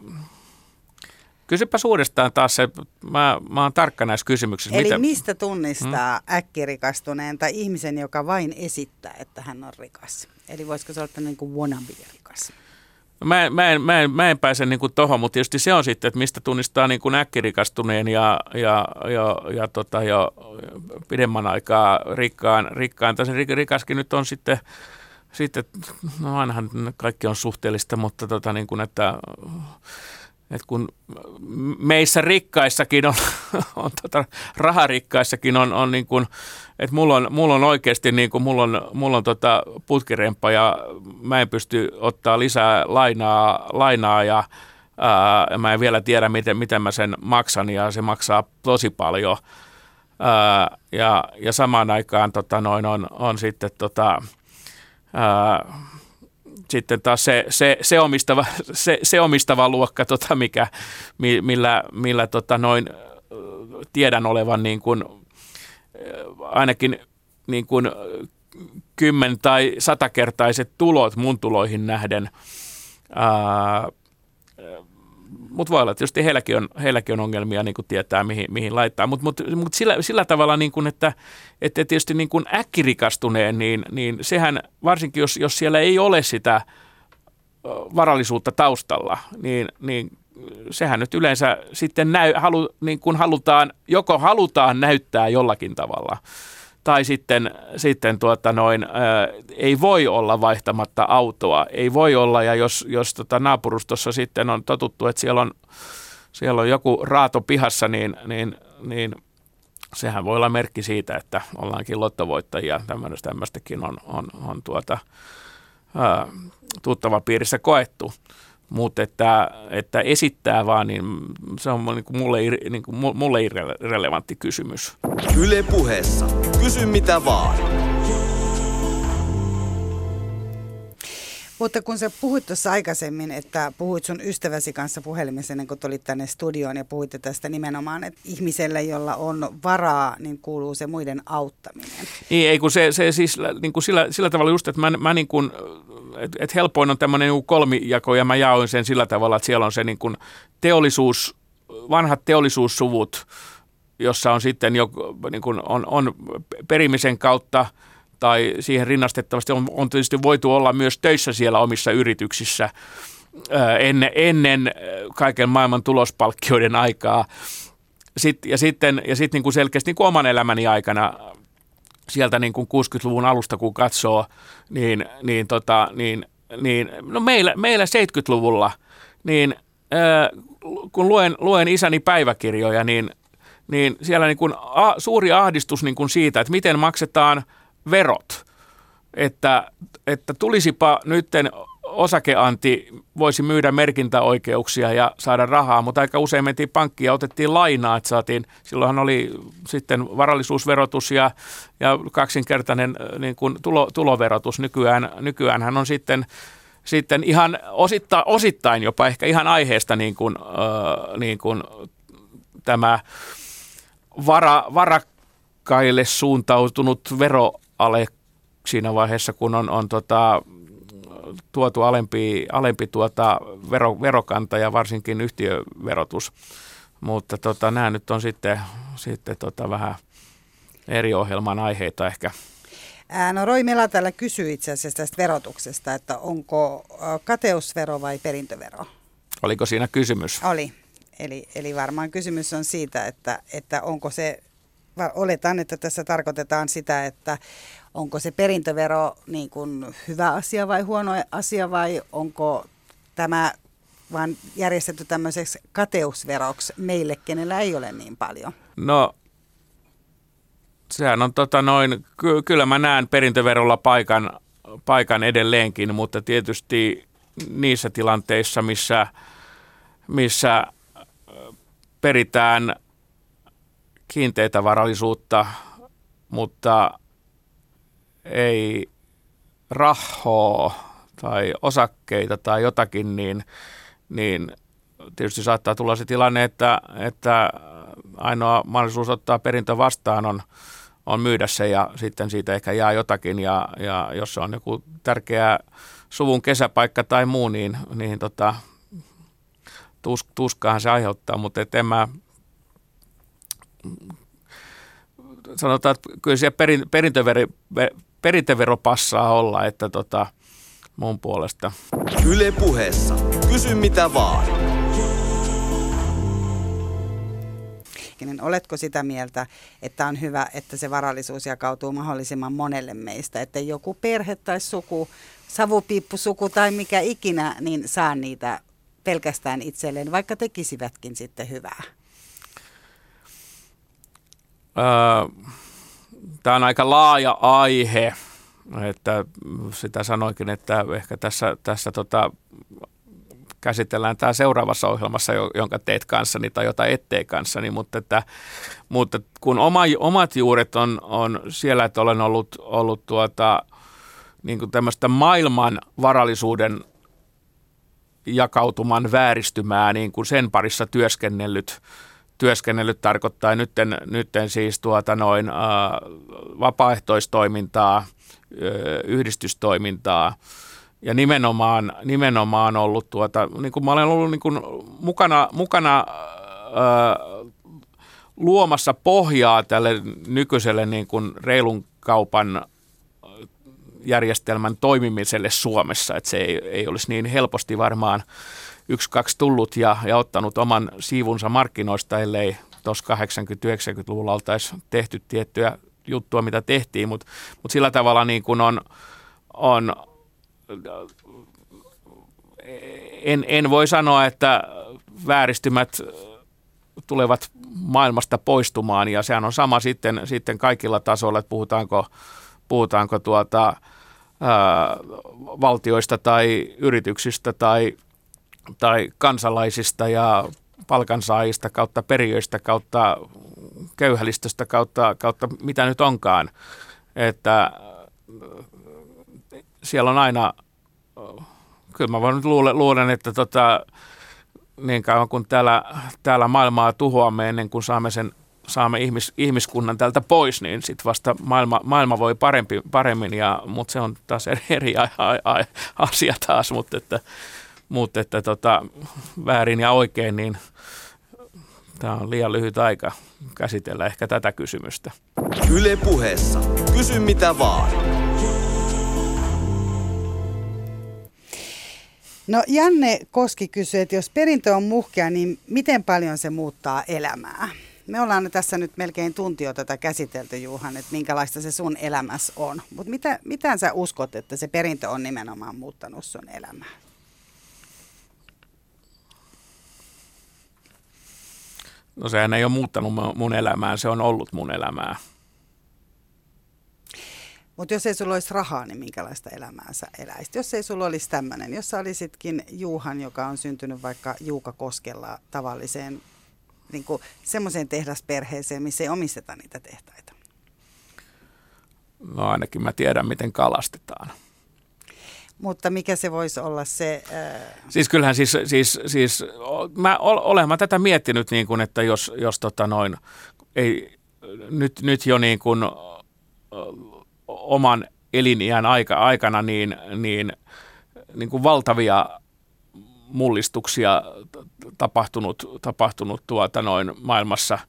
Kysypä uudestaan taas se, mä, mä oon tarkka näissä kysymyksissä. Eli Mitä? mistä tunnistaa hmm? äkkirikastuneen tai ihmisen, joka vain esittää, että hän on rikas? Eli voisiko se olla niin kuin wannabe-rikas? Mä, mä, en, mä, en, mä en pääse niin kuin tohon, mutta tietysti se on sitten, että mistä tunnistaa niin kuin äkkirikastuneen ja, ja, ja, ja tota, jo pidemmän aikaa rikkaan. rikkaan. Tai se rikaskin nyt on sitten, sitten no ainahan kaikki on suhteellista, mutta tota, niin kuin, että että kun meissä rikkaissakin on, on tota, raharikkaissakin on, on niin kuin, että mulla on, mulla on oikeasti niin kuin, mulla on, mulla on tota putkirempa ja mä en pysty ottaa lisää lainaa, lainaa ja ää, mä en vielä tiedä, miten, miten mä sen maksan ja se maksaa tosi paljon. Ää, ja, ja samaan aikaan tota, noin on, on sitten tota, ää, sitten taas se, se, se, omistava, se, se omistava luokka, tota, mikä, millä, millä tota, noin, tiedän olevan niin kuin, ainakin niin kuin kymmen- tai satakertaiset tulot mun tuloihin nähden. Ää, mutta voi olla, että tietysti heilläkin on, heilläkin on ongelmia niin kuin tietää, mihin, mihin laittaa. Mutta mut, mut sillä, sillä tavalla, niin kuin, että, että tietysti niin kuin äkkirikastuneen, niin, niin sehän varsinkin, jos, jos siellä ei ole sitä varallisuutta taustalla, niin, niin sehän nyt yleensä sitten näy, halu, niin kuin halutaan, joko halutaan näyttää jollakin tavalla – tai sitten, sitten tuota noin, ää, ei voi olla vaihtamatta autoa, ei voi olla, ja jos, jos tota naapurustossa sitten on totuttu, että siellä on, siellä on joku raato pihassa, niin, niin, niin sehän voi olla merkki siitä, että ollaankin lottovoittajia. Tämmöistäkin on, on, on tuota, ää, tuttava piirissä koettu. Mutta että, että esittää vaan, niin se on niin kuin mulle, niin kuin mulle irrelevantti kysymys. Yle puheessa. Kysy mitä vaan. Mutta kun sä puhuit tuossa aikaisemmin, että puhuit sun ystäväsi kanssa puhelimessa ennen kuin tulit tänne studioon ja puhuitte tästä nimenomaan, että ihmiselle, jolla on varaa, niin kuuluu se muiden auttaminen. Niin, ei kun se, se siis niin kuin sillä, sillä tavalla just, että mä, mä niin kuin, että et helpoin on tämmöinen niin kolmijako ja mä jaoin sen sillä tavalla, että siellä on se niin kuin teollisuus, vanhat teollisuussuvut, jossa on sitten jo niin kuin on, on perimisen kautta – tai siihen rinnastettavasti on, on tietysti voitu olla myös töissä siellä omissa yrityksissä ennen, ennen kaiken maailman tulospalkkioiden aikaa. Sitt, ja sitten, ja sitten niin kuin selkeästi niin kuin oman elämäni aikana sieltä niin kuin 60-luvun alusta kun katsoo, niin, niin, tota, niin, niin no meillä, meillä 70-luvulla, niin kun luen, luen isäni päiväkirjoja, niin, niin siellä niin kuin a, suuri ahdistus niin kuin siitä, että miten maksetaan – verot, että, että tulisipa nytten osakeanti voisi myydä merkintäoikeuksia ja saada rahaa, mutta aika usein mentiin pankkiin ja otettiin lainaa, että saatiin, silloinhan oli sitten varallisuusverotus ja, ja kaksinkertainen äh, niin kuin tulo, tuloverotus. Nykyään, nykyäänhän on sitten, sitten ihan osittain, osittain jopa ehkä ihan aiheesta niin kuin, äh, niin kuin tämä vara, varakkaille suuntautunut vero ale siinä vaiheessa, kun on, on tota, tuotu alempi, alempi tuota vero, verokanta ja varsinkin yhtiöverotus. Mutta tota, nämä nyt on sitten, sitten tota vähän eri ohjelman aiheita ehkä. No Roy Mela täällä kysyy itse asiassa tästä verotuksesta, että onko kateusvero vai perintövero? Oliko siinä kysymys? Oli. Eli, eli varmaan kysymys on siitä, että, että onko se oletan, että tässä tarkoitetaan sitä, että onko se perintövero niin kuin hyvä asia vai huono asia vai onko tämä vaan järjestetty tämmöiseksi kateusveroksi meille, kenellä ei ole niin paljon? No sehän on tota noin, ky- kyllä mä näen perintöverolla paikan, paikan edelleenkin, mutta tietysti niissä tilanteissa, missä, missä peritään – kiinteitä varallisuutta, mutta ei rahoa tai osakkeita tai jotakin, niin, niin tietysti saattaa tulla se tilanne, että, että ainoa mahdollisuus ottaa perintö vastaan on, on myydä se ja sitten siitä ehkä jää jotakin. Ja, ja jos on joku tärkeä suvun kesäpaikka tai muu, niin, niin tota, tus, tuskaahan se aiheuttaa, mutta et en mä sanotaan, että kyllä siellä perin, perintöveri, perintövero passaa olla, että tota, mun puolesta. Yle puheessa. Kysy mitä vaan. Oletko sitä mieltä, että on hyvä, että se varallisuus jakautuu mahdollisimman monelle meistä, että joku perhe tai suku, savupiippusuku tai mikä ikinä, niin saa niitä pelkästään itselleen, vaikka tekisivätkin sitten hyvää? Tämä on aika laaja aihe, että sitä sanoikin, että ehkä tässä, tässä tota, käsitellään tämä seuraavassa ohjelmassa, jonka teet kanssani tai jota ettei kanssani, mutta, että, mutta kun oma, omat juuret on, on siellä, että olen ollut, ollut tuota, niin kuin tämmöistä maailman varallisuuden jakautuman vääristymää niin kuin sen parissa työskennellyt työskennellyt tarkoittaa nytten, nytten siis tuota noin, ä, vapaaehtoistoimintaa, ä, yhdistystoimintaa. Ja nimenomaan, nimenomaan ollut tuota, niin kuin mä olen ollut niin kuin mukana, mukana ä, luomassa pohjaa tälle nykyiselle niin kuin reilun kaupan järjestelmän toimimiselle Suomessa, että se ei, ei olisi niin helposti varmaan yksi, kaksi tullut ja, ja ottanut oman siivunsa markkinoista, ellei tuossa 80-90-luvulla oltaisi tehty tiettyjä juttua, mitä tehtiin, mutta mut sillä tavalla niin kuin on, on en, en voi sanoa, että vääristymät tulevat maailmasta poistumaan ja sehän on sama sitten, sitten kaikilla tasoilla, että puhutaanko, puhutaanko tuota, ää, valtioista tai yrityksistä tai, tai kansalaisista ja palkansaajista kautta perijöistä kautta köyhälistöstä kautta, kautta mitä nyt onkaan. Että siellä on aina, kyllä mä vaan luulen, luulen että tota, niin kauan kun täällä, täällä maailmaa tuhoamme ennen kuin saamme sen saamme ihmis, ihmiskunnan tältä pois, niin sitten vasta maailma, maailma voi parempi, paremmin, ja, mutta se on taas eri, eri asia taas, mutta että, mutta että tota, väärin ja oikein, niin tämä on liian lyhyt aika käsitellä ehkä tätä kysymystä. Yle puheessa. Kysy mitä vaan. No Janne Koski kysyy, että jos perintö on muhkea, niin miten paljon se muuttaa elämää? Me ollaan tässä nyt melkein tunti jo tätä käsitelty, Juhan, että minkälaista se sun elämässä on. Mutta mitä, mitä sä uskot, että se perintö on nimenomaan muuttanut sun elämää? No sehän ei ole muuttanut mun elämää, se on ollut mun elämää. Mutta jos ei sulla olisi rahaa, niin minkälaista elämää sä eläisit? Jos ei sulla olisi tämmöinen, jos sä olisitkin Juuhan, joka on syntynyt vaikka Juuka Koskella tavalliseen niin semmoiseen tehdasperheeseen, missä ei omisteta niitä tehtaita? No ainakin mä tiedän, miten kalastetaan. Mutta mikä se voisi olla se... Ää... Siis kyllähän siis, siis, siis mä olen mä tätä miettinyt, niin kuin, että jos, jos tota noin, ei, nyt, nyt jo niin kuin, oman eliniän aika, aikana niin, niin, niin kuin valtavia mullistuksia tapahtunut, tapahtunut tuota noin maailmassa.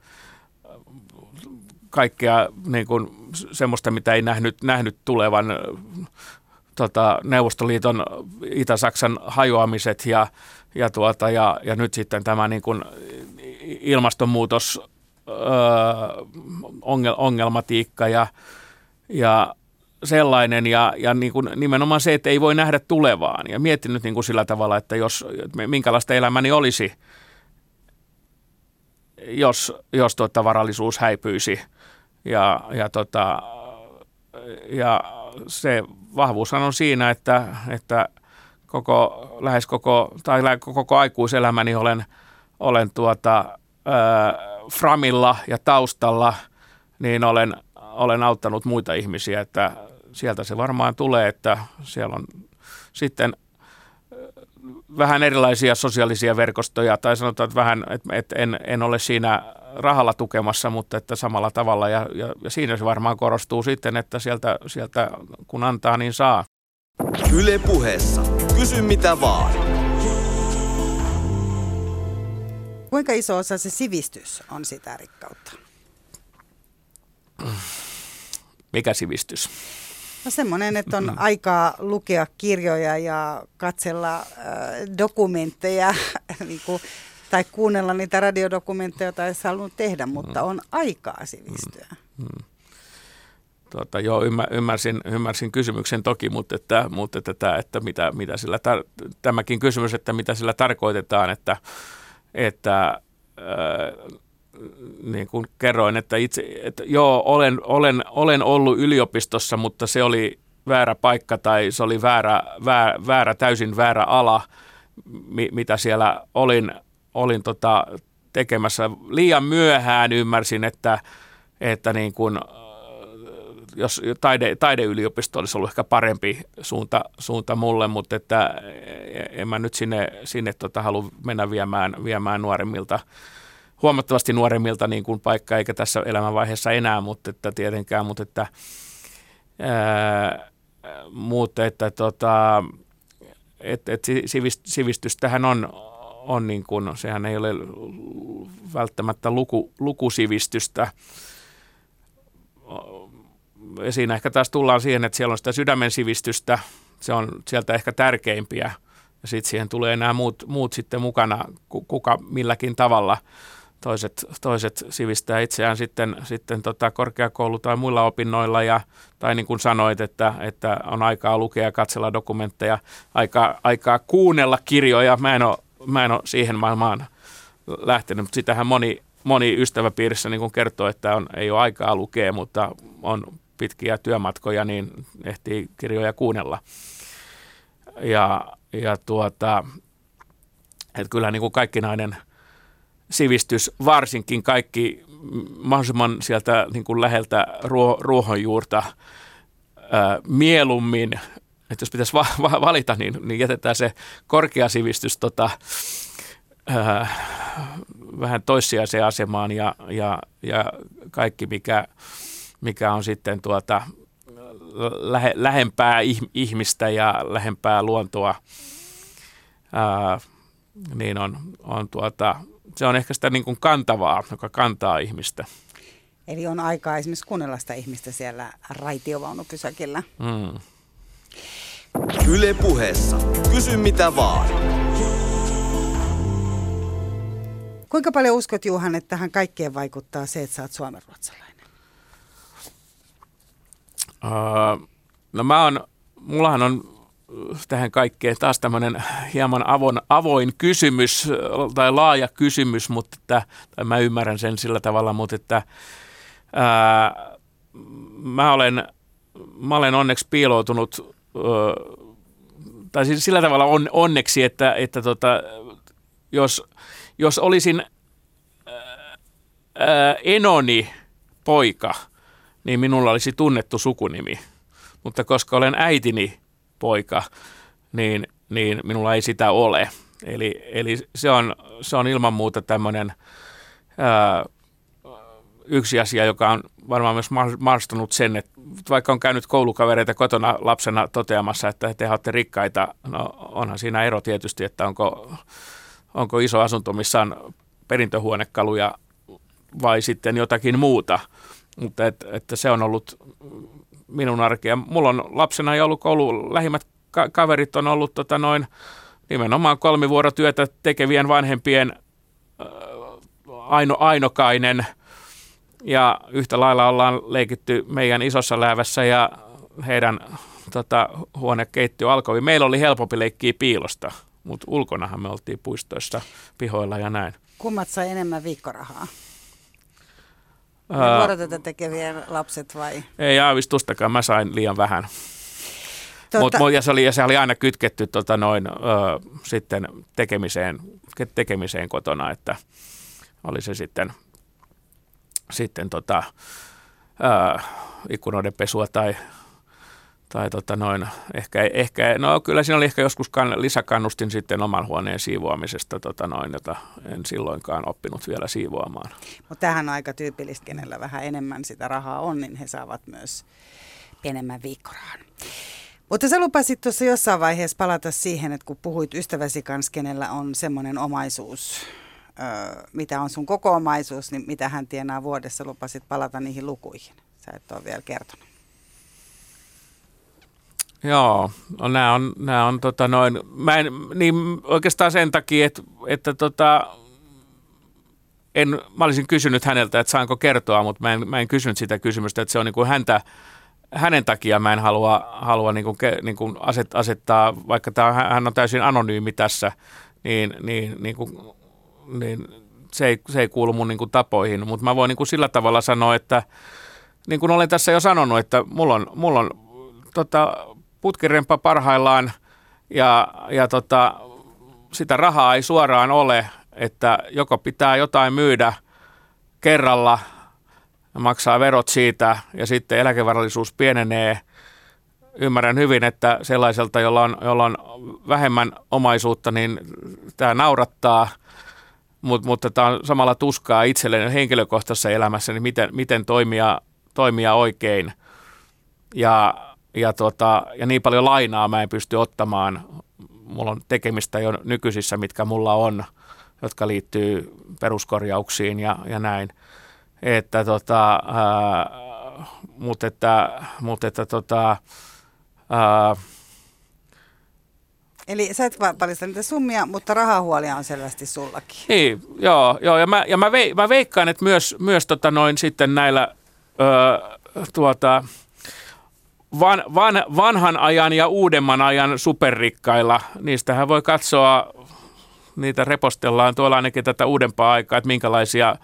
Kaikkea niin kuin semmoista, mitä ei nähnyt, nähnyt tulevan tota, Neuvostoliiton Itä-Saksan hajoamiset ja, ja, tuota, ja, ja nyt sitten tämä niin kuin ilmastonmuutos öö, ongel, ongelmatiikka ja, ja sellainen ja, ja niin kuin nimenomaan se, että ei voi nähdä tulevaan. Ja miettinyt niin kuin sillä tavalla, että jos, minkälaista elämäni olisi, jos, jos tuota varallisuus häipyisi ja, ja, tota, ja se vahvuus on siinä, että, että koko, lähes koko, tai koko aikuiselämäni olen, olen tuota, ää, framilla ja taustalla, niin olen, olen auttanut muita ihmisiä, että sieltä se varmaan tulee, että siellä on sitten vähän erilaisia sosiaalisia verkostoja, tai sanotaan, että vähän, että, että en, en ole siinä rahalla tukemassa, mutta että samalla tavalla, ja, ja, ja siinä se varmaan korostuu sitten, että sieltä, sieltä kun antaa, niin saa. Yle puheessa. Kysy mitä vaan. Kuinka iso osa se sivistys on sitä rikkautta? Mikä sivistys? No semmoinen, että on mm. aikaa lukea kirjoja ja katsella äh, dokumentteja niin kuin, tai kuunnella niitä radiodokumentteja, joita ei halunnut tehdä, mutta mm. on aikaa sivistyä. Mm. Mm. Tuota, joo, ymmär, ymmärsin, ymmärsin kysymyksen toki, mutta, että, mutta että, että, että mitä, mitä sillä tar- tämäkin kysymys, että mitä sillä tarkoitetaan, että, että äh, niin kuin kerroin, että itse, että joo, olen, olen, olen ollut yliopistossa, mutta se oli väärä paikka tai se oli väärä, väärä, väärä täysin väärä ala, mi, mitä siellä olin, olin tota tekemässä. Liian myöhään ymmärsin, että, että niin kuin, jos taide, taideyliopisto olisi ollut ehkä parempi suunta, suunta mulle, mutta että en mä nyt sinne, sinne tota halua mennä viemään, viemään nuoremmilta huomattavasti nuoremmilta niin kuin paikka, eikä tässä elämänvaiheessa enää, mutta että tietenkään, mutta että, ää, mutta että tota, et, et sivistystähän on, on niin kuin, sehän ei ole välttämättä luku, lukusivistystä. Siinä ehkä taas tullaan siihen, että siellä on sitä sydämen sivistystä, se on sieltä ehkä tärkeimpiä. Ja sitten siihen tulee nämä muut, muut sitten mukana, kuka milläkin tavalla – toiset, toiset sivistää itseään sitten, sitten tota korkeakoulu- tai muilla opinnoilla, ja, tai niin kuin sanoit, että, että on aikaa lukea ja katsella dokumentteja, aikaa, aikaa kuunnella kirjoja. Mä en ole, mä en ole siihen maailmaan lähtenyt. Mutta sitähän moni, moni ystäväpiirissä niin kun kertoo, että on, ei ole aikaa lukea, mutta on pitkiä työmatkoja, niin ehtii kirjoja kuunnella. Ja, ja tuota, että kyllä niin kuin kaikkinainen sivistys, varsinkin kaikki mahdollisimman sieltä niin kuin läheltä ruo, ruohonjuurta ää, mieluummin, että jos pitäisi va- va- valita, niin, niin jätetään se korkea sivistys tota, ää, vähän toissijaiseen asemaan ja, ja, ja kaikki, mikä, mikä on sitten tuota, lähe, lähempää ihmistä ja lähempää luontoa, ää, niin on, on tuota, se on ehkä sitä niin kuin kantavaa, joka kantaa ihmistä. Eli on aikaa esimerkiksi kuunnella sitä ihmistä siellä raitiovaunupysäkillä. Mm. Yle puheessa. Kysy mitä vaan. Kuinka paljon uskot Juhan, että tähän kaikkeen vaikuttaa se, että sä oot suomenruotsalainen? Uh, no mä oon, mullahan on tähän kaikkeen taas tämmöinen hieman avoin, avoin kysymys tai laaja kysymys, mutta että, tai mä ymmärrän sen sillä tavalla, mutta että ää, mä, olen, mä olen onneksi piiloutunut, ää, tai siis sillä tavalla on, onneksi, että, että tota, jos, jos olisin ää, Enoni poika, niin minulla olisi tunnettu sukunimi. Mutta koska olen äitini poika, niin, niin minulla ei sitä ole. Eli, eli se, on, se on ilman muuta tämmöinen yksi asia, joka on varmaan myös mahdollistanut sen, että vaikka on käynyt koulukavereita kotona lapsena toteamassa, että te olette rikkaita, no onhan siinä ero tietysti, että onko, onko iso asunto, missä on perintöhuonekaluja vai sitten jotakin muuta. Mutta et, että se on ollut minun arkea. Mulla on lapsena jo ollut koulu, lähimmät ka- kaverit on ollut tota noin, nimenomaan kolmivuorotyötä tekevien vanhempien aino, ainokainen. Ja yhtä lailla ollaan leikitty meidän isossa läävässä ja heidän tota, huonekeittiö alkoi. Meillä oli helpompi leikkiä piilosta, mutta ulkonahan me oltiin puistoissa, pihoilla ja näin. Kummat sai enemmän viikkorahaa? Ne vuorotyötä tekevien lapset vai? Ei aavistustakaan, mä sain liian vähän. Tuota... Mut, ja, se oli, ja se oli aina kytketty tota noin, ö, sitten tekemiseen, tekemiseen kotona, että oli se sitten, sitten tota, ö, ikkunoiden pesua tai tai tota noin, ehkä, ehkä, no kyllä siinä oli ehkä joskus kan, lisäkannustin sitten oman huoneen siivoamisesta, tota noin, jota en silloinkaan oppinut vielä siivoamaan. Mutta tähän on aika tyypillistä, kenellä vähän enemmän sitä rahaa on, niin he saavat myös enemmän viikkorahan. Mutta sä lupasit tuossa jossain vaiheessa palata siihen, että kun puhuit ystäväsi kanssa, kenellä on semmoinen omaisuus, mitä on sun koko omaisuus, niin mitä hän tienaa vuodessa, lupasit palata niihin lukuihin. Sä et ole vielä kertonut. Joo, no nämä on, nämä on tota noin, mä en, niin oikeastaan sen takia, että, että tota, en, mä olisin kysynyt häneltä, että saanko kertoa, mutta mä en, mä en kysynyt sitä kysymystä, että se on niin kuin häntä, hänen takia mä en halua, halua niin kuin, niin kuin aset, asettaa, vaikka tämä, hän on täysin anonyymi tässä, niin, niin, niin, kuin, niin se, ei, se ei kuulu mun niin kuin tapoihin, mutta mä voin niin kuin sillä tavalla sanoa, että niin kuin olen tässä jo sanonut, että mulla on, mulla on tota, putkirempa parhaillaan ja, ja tota, sitä rahaa ei suoraan ole, että joko pitää jotain myydä kerralla maksaa verot siitä ja sitten eläkevarallisuus pienenee. Ymmärrän hyvin, että sellaiselta, jolla on, jolla on vähemmän omaisuutta, niin tämä naurattaa, mutta, mutta tämä on samalla tuskaa itselleen henkilökohtaisessa elämässä, niin miten, miten toimia, toimia oikein. Ja ja, tota, ja niin paljon lainaa mä en pysty ottamaan. Mulla on tekemistä jo nykyisissä, mitkä mulla on, jotka liittyy peruskorjauksiin ja, ja näin. Että tota, ää, mutta että, mutta että tota, ää, Eli sä et paljasta niitä summia, mutta rahahuolia on selvästi sullakin. Niin, joo, joo ja, mä, ja mä, vei, mä veikkaan, että myös, myös tota noin sitten näillä ö, tuota, van, van, vanhan ajan ja uudemman ajan superrikkailla. Niistähän voi katsoa niitä repostellaan tuolla ainakin tätä uudempaa aikaa, että minkälaisia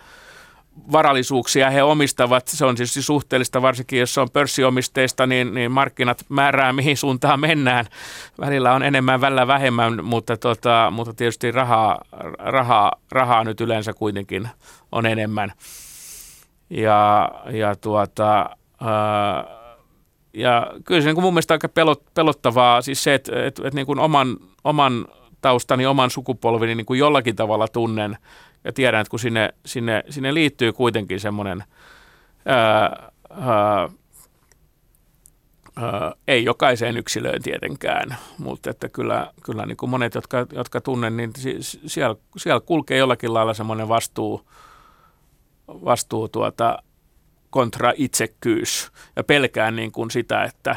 varallisuuksia he omistavat. Se on siis suhteellista, varsinkin jos se on pörssiomisteista, niin, niin markkinat määrää, mihin suuntaan mennään. Välillä on enemmän, välillä vähemmän, mutta, tota, mutta tietysti rahaa, rahaa, rahaa nyt yleensä kuitenkin on enemmän. Ja, ja, tuota, ää, ja kyllä se niin kuin mun mielestä aika pelot, pelottavaa, siis se, että, että, että niin oman, oman taustani, oman sukupolvini niin kuin jollakin tavalla tunnen ja tiedän, että kun sinne, sinne, sinne liittyy kuitenkin semmoinen, ei jokaiseen yksilöön tietenkään, mutta että kyllä, kyllä niin kuin monet, jotka, jotka tunnen, niin siellä, siellä kulkee jollakin lailla semmoinen vastuu, vastuu tuota, kontra itsekkyys ja pelkään niin kuin sitä, että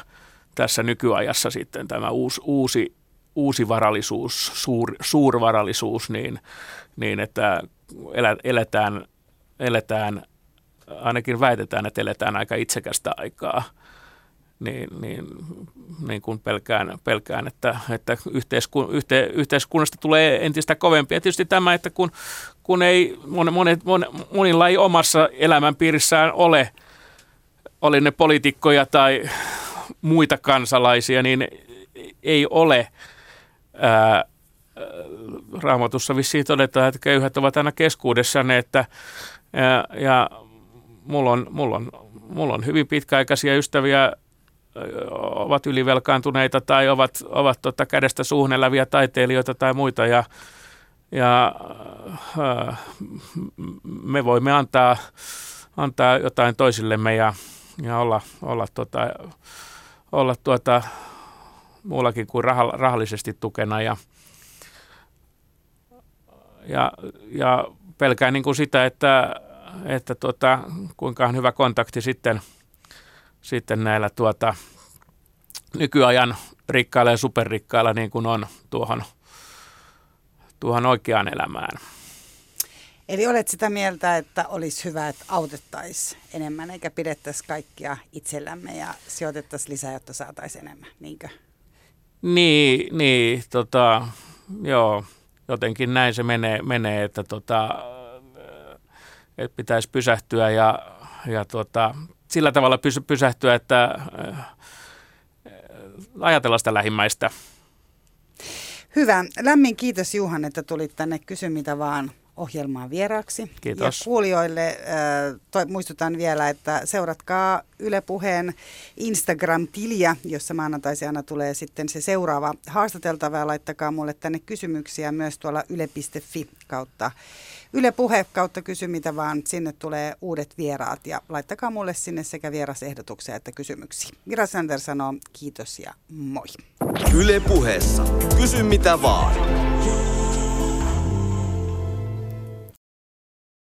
tässä nykyajassa sitten tämä uusi, uusi, uusi varallisuus, suur, suurvarallisuus, niin, niin että eletään, eletään, ainakin väitetään, että eletään aika itsekästä aikaa, niin, niin, niin kuin pelkään, pelkään että, että yhteiskun, yhte, yhteiskunnasta tulee entistä kovempi. Ja tietysti tämä, että kun, kun ei monet, monet, monilla ei omassa elämänpiirissään ole, oli ne poliitikkoja tai muita kansalaisia, niin ei ole ää, raamatussa vissiin todetaan, että köyhät ovat aina keskuudessanne, että ja, ja mulla, on, mulla, on, mulla on hyvin pitkäaikaisia ystäviä, ovat ylivelkaantuneita tai ovat, ovat tota kädestä suuhun eläviä taiteilijoita tai muita ja, ja me voimme antaa, antaa jotain toisillemme ja, ja olla, olla, tota, olla tuota, muullakin kuin rahallisesti tukena ja, ja, ja pelkään niin kuin sitä, että, että tuota, kuinka on hyvä kontakti sitten, sitten näillä tuota, nykyajan rikkailla ja superrikkailla niin kuin on tuohon, tuohon oikeaan elämään. Eli olet sitä mieltä, että olisi hyvä, että autettaisiin enemmän eikä pidettäisi kaikkia itsellämme ja sijoitettaisiin lisää, jotta saataisiin enemmän, niinkö? Niin, niin tota, joo, jotenkin näin se menee, menee että, tota, että pitäisi pysähtyä ja, ja tota, sillä tavalla pysy, pysähtyä, että äh, ajatella sitä lähimmäistä. Hyvä. Lämmin kiitos Juhan, että tulit tänne Kysy mitä vaan ohjelmaan vieraaksi. Kiitos. Ja kuulijoille äh, toi, muistutan vielä, että seuratkaa Yle Puheen Instagram-tiliä, jossa maanantaisin aina tulee sitten se seuraava haastateltava ja laittakaa mulle tänne kysymyksiä myös tuolla yle.fi kautta Yle Puhe kautta kysy mitä vaan, sinne tulee uudet vieraat ja laittakaa mulle sinne sekä vierasehdotuksia että kysymyksiä. Mira Sander sanoo kiitos ja moi. Yle Puheessa kysy mitä vaan.